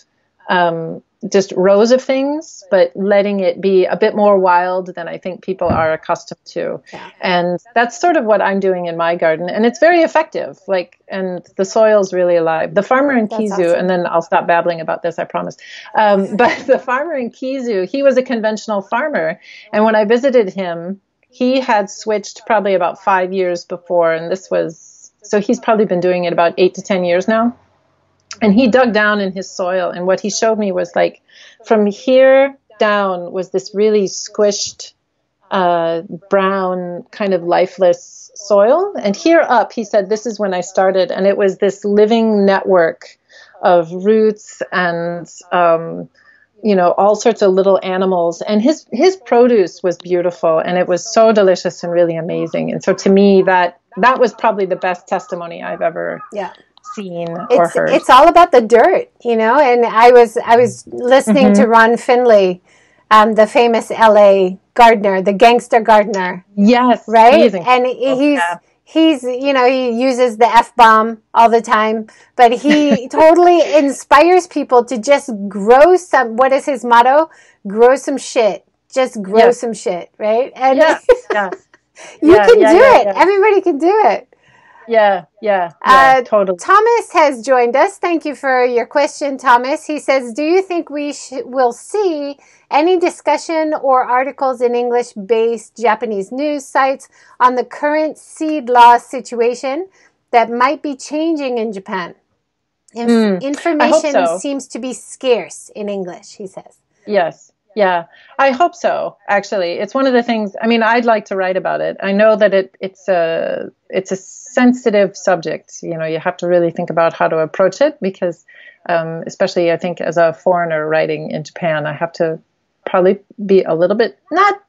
um, just rows of things, but letting it be a bit more wild than I think people are accustomed to. And that's sort of what I'm doing in my garden, and it's very effective. Like, and the soil's really alive. The farmer in Kizu, awesome. and then I'll stop babbling about this, I promise. Um, but the farmer in Kizu, he was a conventional farmer, and when I visited him, he had switched probably about five years before, and this was so he's probably been doing it about eight to ten years now and he dug down in his soil and what he showed me was like from here down was this really squished uh, brown kind of lifeless soil. And here up he said this is when i started. And it was this living network of roots and um, you know all sorts of little animals. And his his produce was beautiful and it was so delicious and really amazing. And so to me that that was probably the best testimony i've ever Yeah. Seen or it's heard it's all about the dirt, you know. And I was I was listening Mm-hmm. to Ron Finley, um, the famous L.A. gardener, the gangster gardener, Yes, right? amazing. And he's yeah. he's you know he uses the f bomb all the time, but he totally inspires people to just grow some. What is his motto? Grow some shit. Just grow some shit, right? And you Yeah, can yeah, do it. Everybody can do it. Yeah, yeah, Uh, totally. Thomas has joined us. Thank you for your question, Thomas. He says, "Do you think we sh- will see any discussion or articles in English-based Japanese news sites on the current seed law situation that might be changing in Japan?" Mm, information so. seems to be scarce in English. He says. Yes. Yeah, I hope so. Actually, it's one of the things. I mean, I'd like to write about it. I know that it it's a it's a sensitive subject. You know, you have to really think about how to approach it because, um, especially I think as a foreigner writing in Japan, I have to probably be a little bit not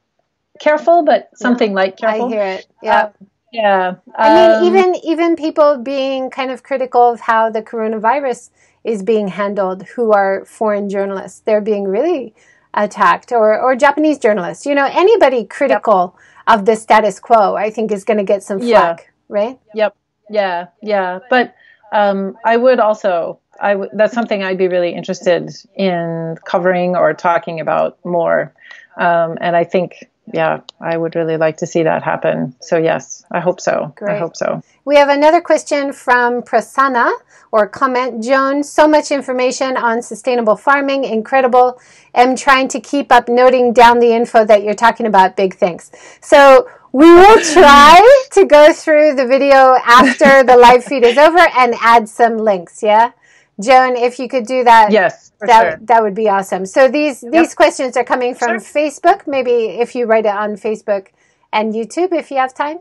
careful, but something like careful. I hear it. Yeah. Uh, yeah. I mean, um, even even people being kind of critical of how the coronavirus is being handled, who are foreign journalists, they're being really attacked, or or Japanese journalists. You know, anybody critical of the status quo, I think, is going to get some Yeah. flack, right? Yep. Yeah. Yeah. But um, I would also. I w- that's something I'd be really interested in covering or talking about more. Um, and I think, yeah, I would really like to see that happen. So yes, I hope so. Great. I hope so. We have another question from Prasanna or comment. Joan, so much information on sustainable farming. Incredible. Am trying to keep up noting down the info that you're talking about. Big thanks. So we will try to go through the video after the live feed is over and add some links. Yeah. Joan, if you could do that, Yes, that, sure. that would be awesome. So these these questions are coming from Sure. Facebook. Maybe if you write it on Facebook and YouTube, if you have time.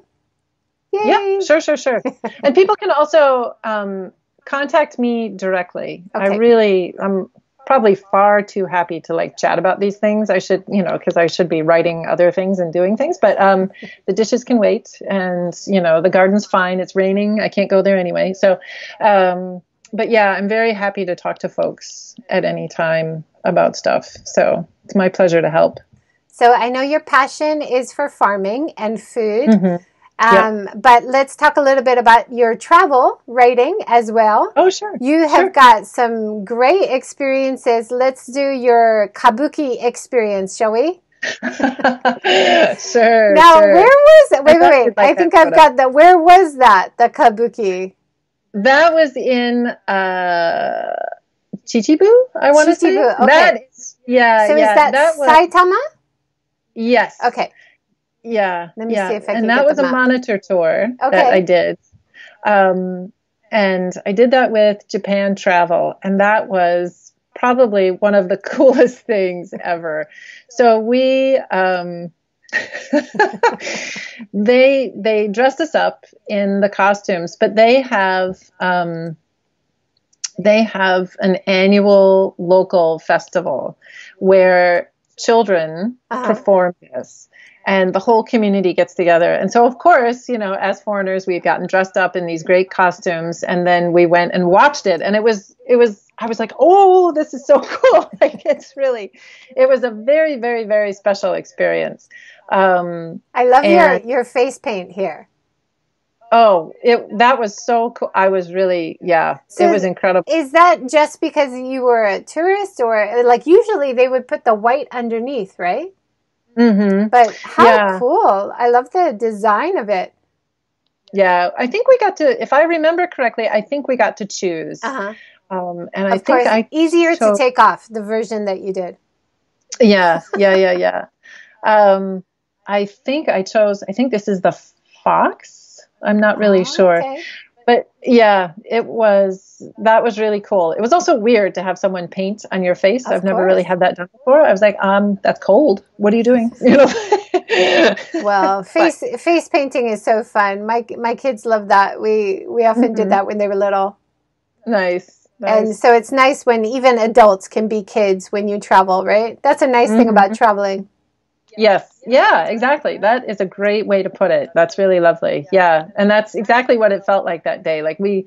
Yay. Yeah, sure, sure, sure. and people can also um, contact me directly. Okay. I really, I'm probably far too happy to like chat about these things. I should, you know, because I should be writing other things and doing things. But um, the dishes can wait, and you know, the garden's fine. It's raining. I can't go there anyway. So, um, but yeah, I'm very happy to talk to folks at any time about stuff. So it's my pleasure to help. So I know your passion is for farming and food. Mhm. Um, But let's talk a little bit about your travel writing as well. Oh, sure. You have Sure. got some great experiences. Let's do your kabuki experience, shall we? sure. Now, sure. where was it? Wait, wait, wait. you'd like I think I've photo. got that. Where was that? The kabuki. That was in uh, Chichibu, I want to say. Okay. That is, yeah, So yeah. is that, was, Saitama? Yes. Okay. Yeah. Let me yeah. see if I and can that get was a monitor tour Okay. that I did. Um, and I did that with Japan Travel, and that was probably one of the coolest things ever. So we um, they they dressed us up in the costumes, but they have um, they have an annual local festival where children Uh-huh. perform this and the whole community gets together. And so of course you know as foreigners we'd gotten dressed up in these great costumes and then we went and watched it. And it was it was i was like oh this is so cool. Like it's really it was a very very very special experience. Um I love And- your your face paint here. oh it that was so cool. I was really yeah So it was incredible. Is that just because you were a tourist, or like usually they would put the white underneath, right? Hmm But how Yeah. cool! I love the design of it. yeah i think we got to if i remember correctly i think we got to choose Uh-huh. um and i Of think course, i easier to take off the version that you did. Yeah, yeah, yeah, yeah. Um, I think I chose. I think this is the fox. I'm not really Oh, sure, okay. But yeah, it was. That was really cool. It was also weird to have someone paint on your face. Of I've never really had that done before. I was like, um, that's cold. What are you doing? You know. Well, face face painting is so fun. My my kids love that. We we often did Mhm. that when they were little. nice. And so it's nice when even adults can be kids when you travel, right? That's a nice thing Mhm. about traveling. Yes. Yeah, exactly. That is a great way to put it. That's really lovely. Yeah. And that's exactly what it felt like that day. Like we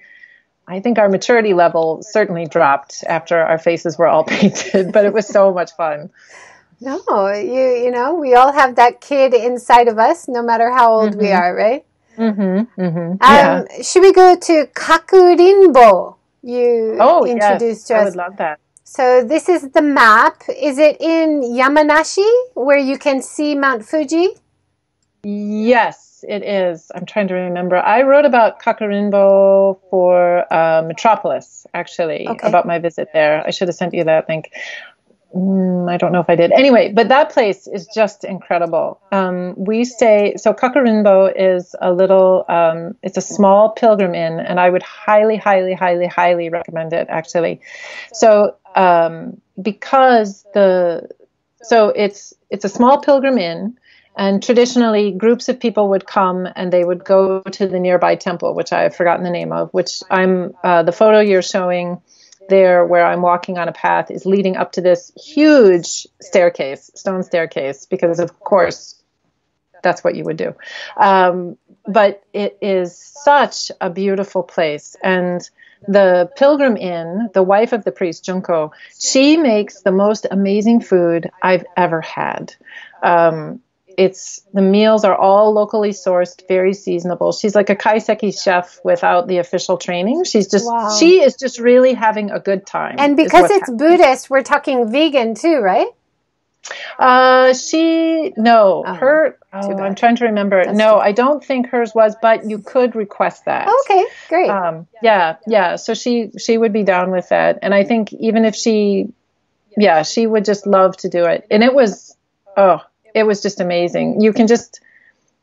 I think our maturity level certainly dropped after our faces were all painted, but it was so much fun. No, you you know, we all have that kid inside of us no matter how old we Mhm. are, right? Mhm. Mhm. Um, yeah. should we go to Kakurinbo? You Oh, introduced yes. I us. would love that. So this is the map. Is it in Yamanashi where you can see Mount Fuji? Yes, it is. I'm trying to remember. I wrote about Kakurinbo for uh, Metropolis, actually, Okay. about my visit there. I should have sent you that link. Mm, I don't know if I did. Anyway, but that place is just incredible. Um, we stay, so Kakurinbo is a little, um, it's a small pilgrim inn, and I would highly, highly, highly, highly recommend it, actually. So, um, because the, so it's, it's a small pilgrim inn, and traditionally, groups of people would come and they would go to the nearby temple, which I have forgotten the name of, which I'm, uh, the photo you're showing there where I'm walking on a path is leading up to this huge staircase, stone staircase, because of course that's what you would do. Um, but it is such a beautiful place. And the Pilgrim Inn, the wife of the priest, Junko, she makes the most amazing food I've ever had. Um, it's the meals are all locally sourced, very seasonable. She's like a kaiseki chef without the official training. She's just Wow. she is just really having a good time. And because it's. Buddhist, we're talking vegan too, right? Uh, she no, Oh, her. Oh. I'm trying to remember. That's no, I don't think hers was, but you could request that. Okay, great. Um, yeah, yeah. So she she would be down with that, and I think even if she, yeah, she would just love to do it. And it was, oh, it was just amazing. You can just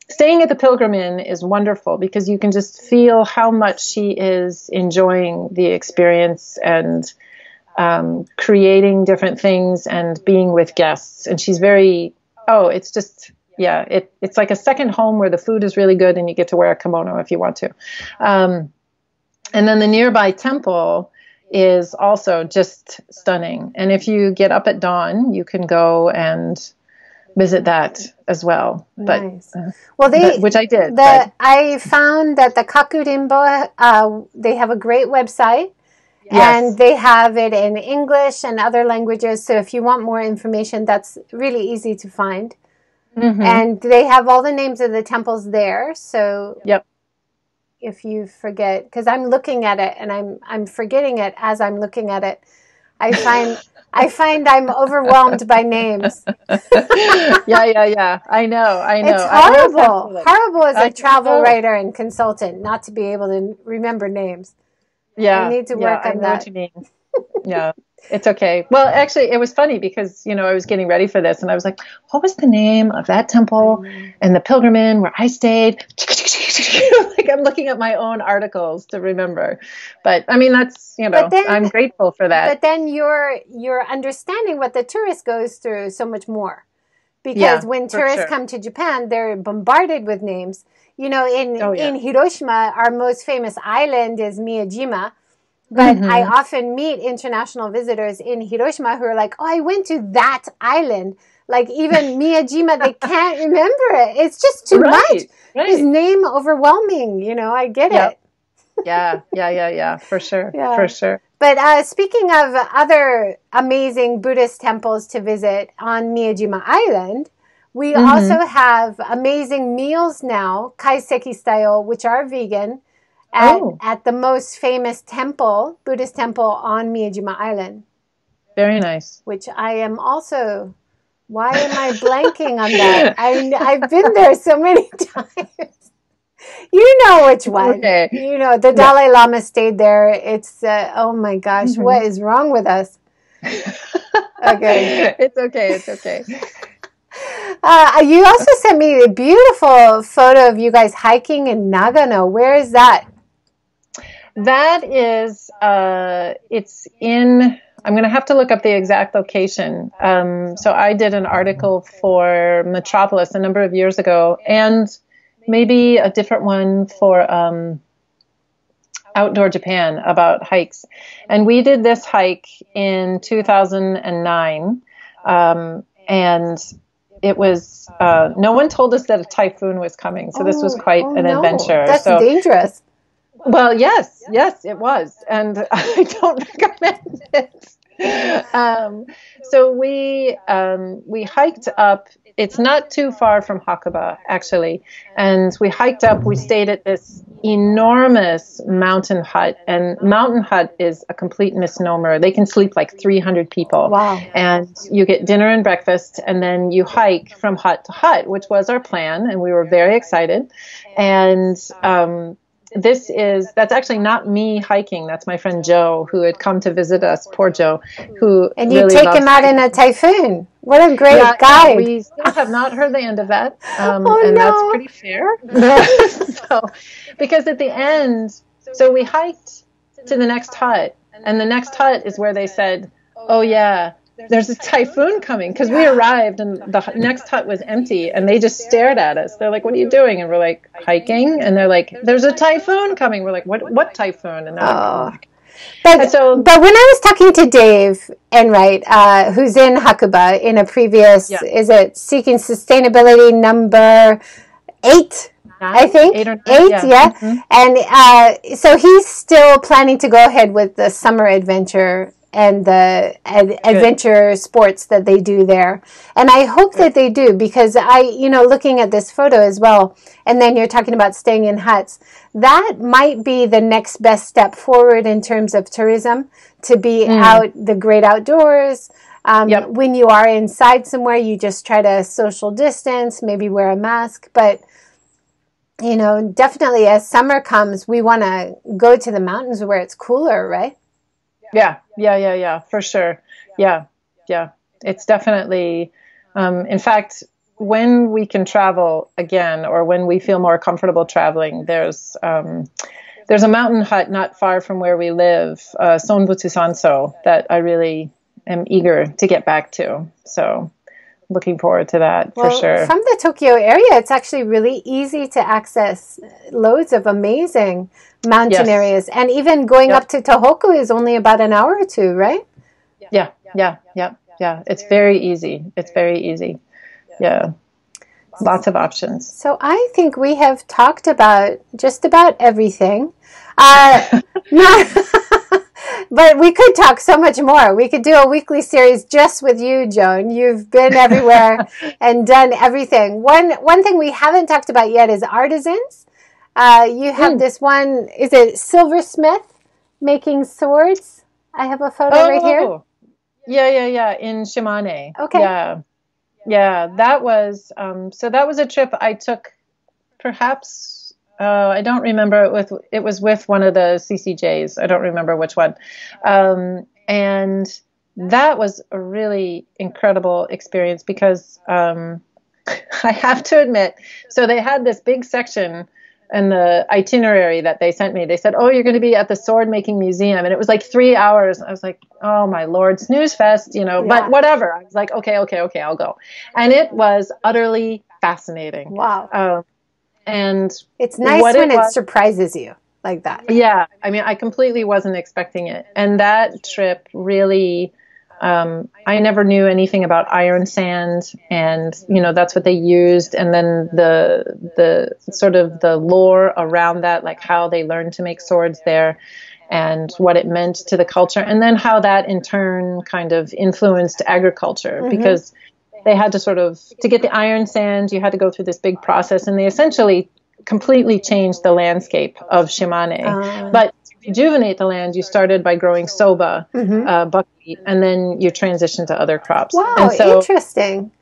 staying at the Pilgrim Inn is wonderful because you can just feel how much she is enjoying the experience and um, creating different things and being with guests. And she's very, oh, it's just, yeah, it, it's like a second home where the food is really good and you get to wear a kimono if you want to. Um, and then the nearby temple is also just stunning. And if you get up at dawn, you can go and visit that as well. But nice. uh, Well, they but- which I did. the I found that the Kakurinbo uh, they have a great website. yes. And they have it in English and other languages. So if you want more information, that's really easy to find. Mhm. And they have all the names of the temples there. So Yep. if you forget, because I'm looking at it and I'm I'm forgetting it as I'm looking at it, I find I find I'm overwhelmed by names. yeah, yeah, yeah. I know, I know. It's I always have to, horrible. horrible as a travel writer and consultant not to be able to remember names. yeah, I need to yeah, work I on that. What you mean. yeah, It's okay. Well, actually, it was funny because you know I was getting ready for this, and I was like, "What was the name of that temple mm. and the pilgrim inn where I stayed?" like I'm looking at my own articles to remember. But I mean, that's you know, then, I'm grateful for that. But then you're you're understanding what the tourist goes through so much more, because yeah, when tourists sure. come to Japan, they're bombarded with names. You know, in oh, yeah. in Hiroshima, our most famous island is Miyajima but mm-hmm. I often meet international visitors in Hiroshima who are like, "Oh, I went to that island." Like even Miyajima, they can't remember it. It's just too right, much. Right. His name overwhelming. You know, I get yep. it. yeah, yeah, yeah, yeah, for sure, yeah. for sure. But uh, speaking of other amazing Buddhist temples to visit on Miyajima Island, we mm-hmm. also have amazing meals now, kaiseki style, which are vegan at, oh. at the most famous temple, Buddhist temple on Miyajima Island. Very nice. Which I am also. Why am I blanking on that? I, I've been there so many times. You know which one. Okay. You know, the Dalai Lama stayed there. It's, uh, oh my gosh, mm-hmm. what is wrong with us? okay. It's okay. It's okay. Uh, you also sent me a beautiful photo of you guys hiking in Nagano. Where is that? That is, uh, it's in. I'm going to have to look up the exact location. Um, so I did an article for Metropolis a number of years ago, and maybe a different one for um, Outdoor Japan about hikes. And we did this hike in 2009, um, and it was uh, no one told us that a typhoon was coming, so this was oh, quite oh, an no. adventure. That's so, dangerous. Well, yes, yes, it was, and I don't recommend it. Um, so we um, we hiked up. It's not too far from Hakuba, actually, and we hiked up. We stayed at this enormous mountain hut, and mountain hut is a complete misnomer. They can sleep like 300 people. Wow! And you get dinner and breakfast, and then you hike from hut to hut, which was our plan, and we were very excited. And um, this is that's actually not me hiking. That's my friend Joe who had come to visit us. Poor Joe, who and you really take him out hiking. in a typhoon. What a great yeah, guide! We still have not heard the end of that, um, oh, and no. that's pretty fair. so, because at the end, so we hiked to the next hut, and the next hut is where they said, "Oh yeah." There's a typhoon coming because we arrived and the next hut was empty and they just stared at us they're like what are you doing and we're like hiking and they're like there's a typhoon coming we're like what what typhoon and they're oh. like but, so, but when I was talking to Dave Enright, uh, who's in Hakuba in a previous, yeah. is it Seeking Sustainability number eight? Nine? I think eight, eight yeah, yeah. Mm-hmm. and uh, so he's still planning to go ahead with the summer adventure and the ad- adventure sports that they do there. And I hope that they do because I, you know, looking at this photo as well, and then you're talking about staying in huts, that might be the next best step forward in terms of tourism to be mm. out the great outdoors. Um, yep. When you are inside somewhere, you just try to social distance, maybe wear a mask, but you know, definitely as summer comes, we want to go to the mountains where it's cooler, right? Yeah, yeah, yeah, yeah, for sure. Yeah, yeah. It's definitely, um, in fact, when we can travel again or when we feel more comfortable traveling, there's um, there's a mountain hut not far from where we live, uh, Sonbutsu Sanso, that I really am eager to get back to. So looking forward to that well, for sure. From the Tokyo area, it's actually really easy to access loads of amazing mountain yes. areas. And even going yep. up to Tohoku is only about an hour or two, right? Yeah, yeah, yeah, yeah. It's very easy. It's very easy. Yeah. Lots of options. So I think we have talked about just about everything. Uh, not but we could talk so much more. We could do a weekly series just with you, Joan. You've been everywhere and done everything. One one thing we haven't talked about yet is artisans. Uh, you have mm. this one. Is it silversmith making swords? I have a photo oh, right here. Oh. Yeah, yeah, yeah. In Shimane. Okay. Yeah, yeah. That was um, so. That was a trip I took, perhaps uh, I don't remember it with it was with one of the CCJs. I don't remember which one. Um, and that was a really incredible experience because um, I have to admit, so they had this big section in the itinerary that they sent me. They said, "Oh, you're going to be at the sword making museum," and it was like three hours. I was like, "Oh my lord, snooze fest," you know. Yeah. But whatever. I was like, "Okay, okay, okay, I'll go," and it was utterly fascinating. Wow. Um, and it's nice when it, was, it surprises you like that. Yeah, I mean, I completely wasn't expecting it, and that trip really um, I never knew anything about iron sand, and you know that's what they used. And then the the sort of the lore around that, like how they learned to make swords there, and what it meant to the culture, and then how that in turn kind of influenced agriculture mm-hmm. because they had to sort of to get the iron sand, you had to go through this big process, and they essentially completely changed the landscape of Shimane. Uh. But rejuvenate the land, you started by growing soba, mm-hmm. uh, buckwheat, and then you transitioned to other crops. Wow, so, interesting.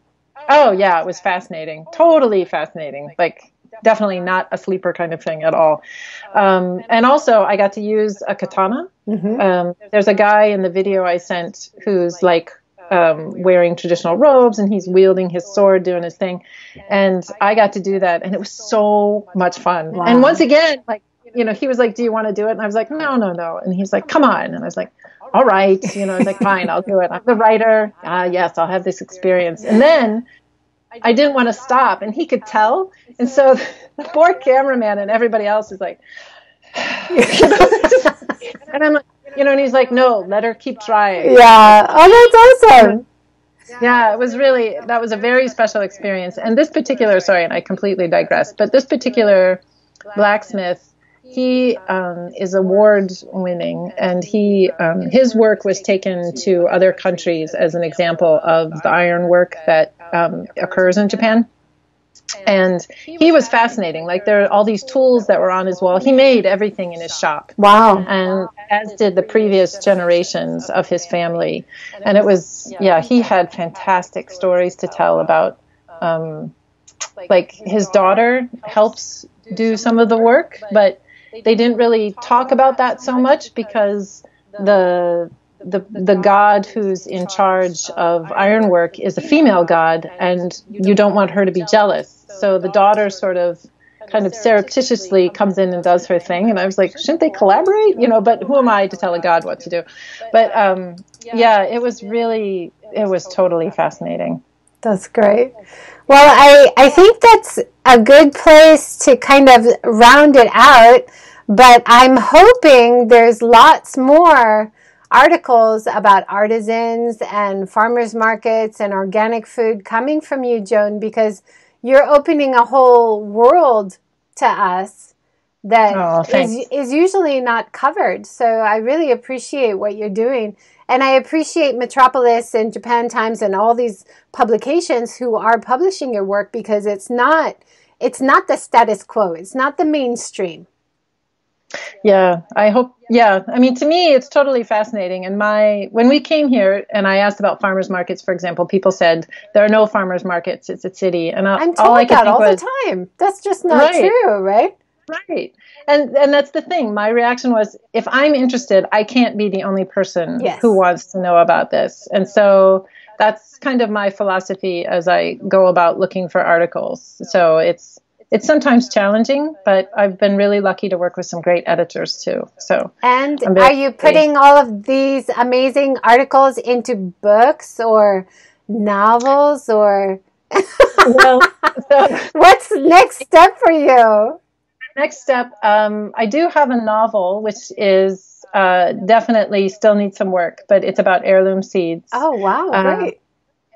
Oh yeah, it was fascinating. Totally fascinating. Like definitely not a sleeper kind of thing at all. Um, and also, I got to use a katana. Mm-hmm. Um, there's a guy in the video I sent who's like um, wearing traditional robes and he's wielding his sword, doing his thing. And I got to do that, and it was so much fun. Wow. And once again, like you know, he was like, "Do you want to do it?" And I was like, "No, no, no." And he's like, "Come on!" And I was like, "All right," you know, I was like, "Fine, I'll do it. I'm the writer. Ah, yes, I'll have this experience." And then I didn't want to stop, and he could tell. And so the poor cameraman and everybody else is like, and I'm like, you know, and he's like, "No, let her keep trying." Yeah. Oh, that's awesome. Yeah, it was really that was a very special experience. And this particular, sorry, and I completely digress, but this particular blacksmith he um, is award winning, and he um, his work was taken to other countries as an example of the iron work that um, occurs in Japan. And he was fascinating. Like there are all these tools that were on his wall. He made everything in his shop. Wow. And as did the previous generations of his family. And it was, yeah, he had fantastic stories to tell about, um, like his daughter helps do some of the work, but they didn't really talk about that so much because the the the god who's in charge of ironwork is a female god and you don't want her to be jealous. So the daughter sort of kind of surreptitiously comes in and does her thing and i was like shouldn't they collaborate? You know but who am i to tell a god what to do? But um, yeah it was really it was totally fascinating. That's great. Well i i think that's a good place to kind of round it out but I'm hoping there's lots more articles about artisans and farmers markets and organic food coming from you, Joan, because you're opening a whole world to us that oh, is, is usually not covered. So I really appreciate what you're doing. And I appreciate Metropolis and Japan Times and all these publications who are publishing your work because it's not it's not the status quo. It's not the mainstream. Yeah, I hope. Yeah, I mean, to me, it's totally fascinating. And my when we came here and I asked about farmers markets, for example, people said there are no farmers markets. It's a city, and uh, I, am told all I that all was, the time. That's just not right, true, right? Right. And and that's the thing. My reaction was, if I'm interested, I can't be the only person yes. who wants to know about this. And so that's kind of my philosophy as I go about looking for articles. So it's it's sometimes challenging, but I've been really lucky to work with some great editors too. So, and are you putting all of these amazing articles into books or novels or? well, so, what's next step for you? Next step, um, I do have a novel which is uh, definitely still needs some work, but it's about heirloom seeds. Oh wow, uh, great!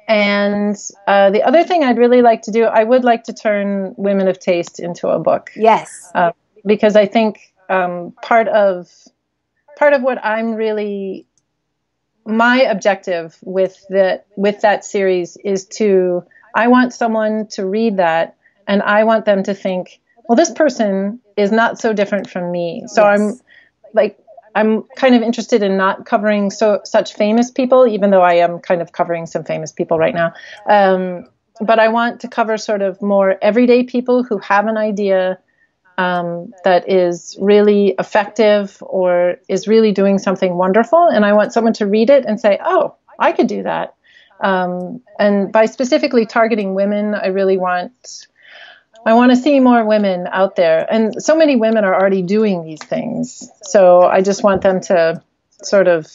And uh, the other thing I'd really like to do, I would like to turn Women of Taste into a book. Yes. Uh, because I think um, part of part of what I'm really my objective with that with that series is to I want someone to read that and I want them to think, well, this person is not so different from me. So yes. I'm like I'm kind of interested in not covering so such famous people, even though I am kind of covering some famous people right now. Um, but I want to cover sort of more everyday people who have an idea um, that is really effective or is really doing something wonderful, and I want someone to read it and say, "Oh, I could do that. Um, and by specifically targeting women, I really want I want to see more women out there. And so many women are already doing these things. So I just want them to sort of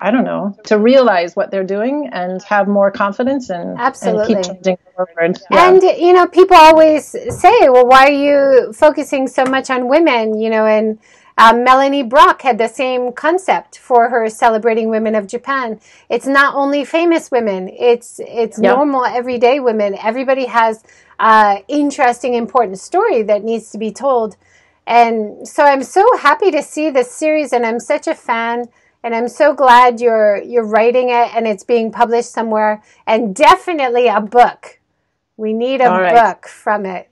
I don't know, to realize what they're doing and have more confidence and, Absolutely. and keep changing forward. Yeah. And you know, people always say, "Well, why are you focusing so much on women?" You know, and um, Melanie Brock had the same concept for her celebrating women of Japan. It's not only famous women; it's it's Yep. normal, everyday women. Everybody has uh, interesting, important story that needs to be told. And so I'm so happy to see this series, and I'm such a fan. And I'm so glad you're you're writing it and it's being published somewhere. And definitely a book. We need a right. book from it.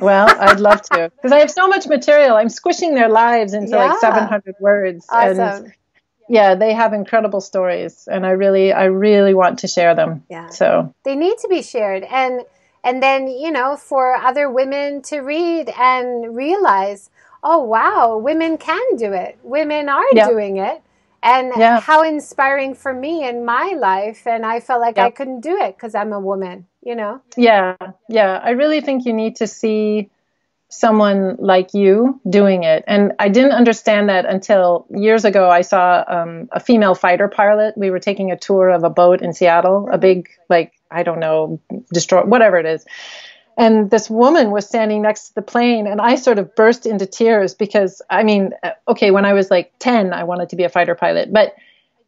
Well, I'd love to because I have so much material. I'm squishing their lives into Yeah. like 700 words, Awesome. and yeah, they have incredible stories, and I really, I really want to share them. Yeah. So they need to be shared and and then you know for other women to read and realize oh wow women can do it women are Yeah. doing it and Yeah. how inspiring for me in my life and i felt like i couldn't do it because i'm a woman you know yeah, yeah, I really think you need to see someone like you doing it, and I didn't understand that until years ago. I saw um, a female fighter pilot. We were taking a tour of a boat in Seattle, a big like I don't know, destroy whatever it is. And this woman was standing next to the plane, and I sort of burst into tears because I mean, okay, when I was like 10, I wanted to be a fighter pilot, but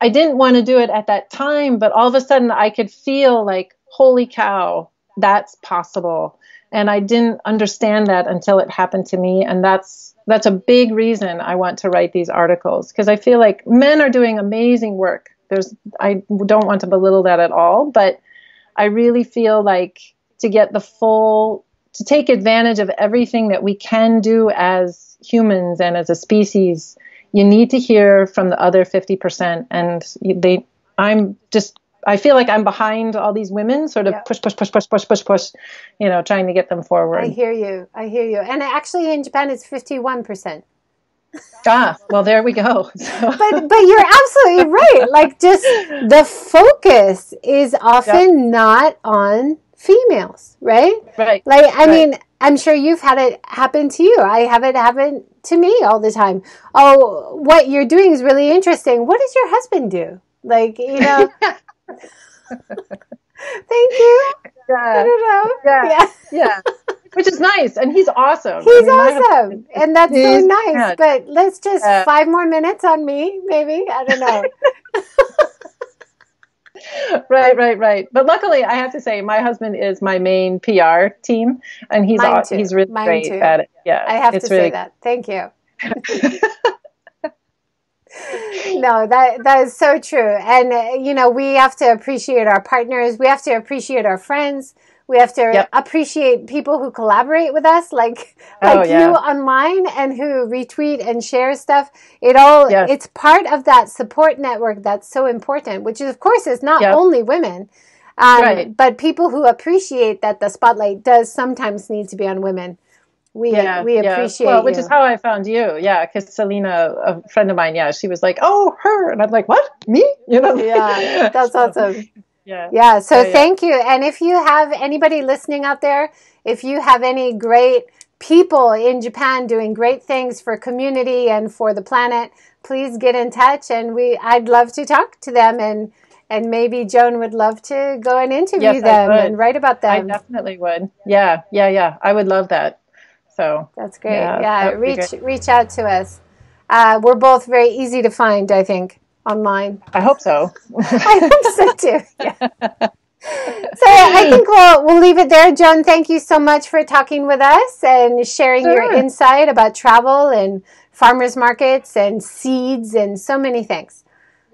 I didn't want to do it at that time. But all of a sudden, I could feel like, holy cow, that's possible. And I didn't understand that until it happened to me. And that's that's a big reason I want to write these articles because I feel like men are doing amazing work. There's I don't want to belittle that at all, but I really feel like to get the full, to take advantage of everything that we can do as humans and as a species, you need to hear from the other 50%. And they, I'm just, I feel like I'm behind all these women, sort of Yeah. push, push, push, push, push, push, push, you know, trying to get them forward. i hear you i hear you and actually in japan it's 51% ah, well, there we go. So, but but you're absolutely right like just the focus is often not on females right right. Like, I Right. mean, I'm sure you've had it happen to you. I have it happen to me all the time. Oh, what you're doing is really interesting. What does your husband do? Like, you know, thank you. I Yeah. don't know. Yeah. Yeah. Which is nice. And he's awesome. I He's mean, my husband- awesome. And that's so nice. But let's just Yeah. five more minutes on me, maybe. I don't know. right, right, right. But luckily, I have to say, my husband is my main PR team, and he's too. he's really Mine great too. at it. Yeah, I have to really say that. Thank you. no, that that is so true. And uh, you know, we have to appreciate our partners. We have to appreciate our friends. We have to Yep. appreciate people who collaborate with us, like Oh, like yeah. you online, and who retweet and share stuff. It all Yes. it's part of that support network that's so important. Which is, of course, is not Yep. only women. Um, Right. But people who appreciate that the spotlight does sometimes need to be on women. We yeah, we yeah. appreciate well, which you. is how I found you. Yeah, because Selena, a friend of mine, yeah, she was like, "Oh, her," and I'm like, "What? Me?" You know? yeah, that's So, awesome. Yeah. Yeah, so Yeah, yeah. thank you. And if you have anybody listening out there, if you have any great people in Japan doing great things for community and for the planet, please get in touch and we I'd love to talk to them and and maybe Joan would love to go and interview Yes, them and write about them I definitely would. Yeah, yeah, yeah. I would love that. So That's great. Yeah, Yeah, that reach reach out to us. Uh, we're both very easy to find, I think, online. I hope so. I hope so too. Yeah. So I think we'll we'll leave it there, Joan. Thank you so much for talking with us and sharing your insight about travel and farmers markets and seeds and so many things.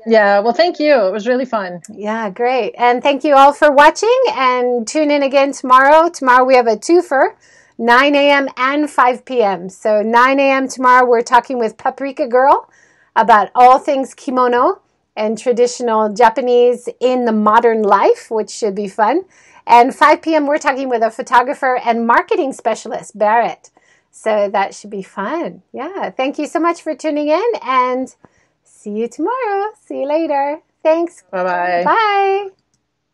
yeah. Well, thank you. It was really fun. Yeah, great. And thank you all for watching and tune in again tomorrow. Tomorrow we have a twofer, 9 a.m. and 5 p.m. So 9 a.m. tomorrow we're talking with Paprika Girl about all things kimono and traditional Japanese in the modern life, which should be fun. And 5 p.m. we're talking with a photographer and marketing specialist, Barrett. So that should be fun. Yeah. Thank you so much for tuning in and see you tomorrow. See you later. Thanks. Bye-bye. Bye.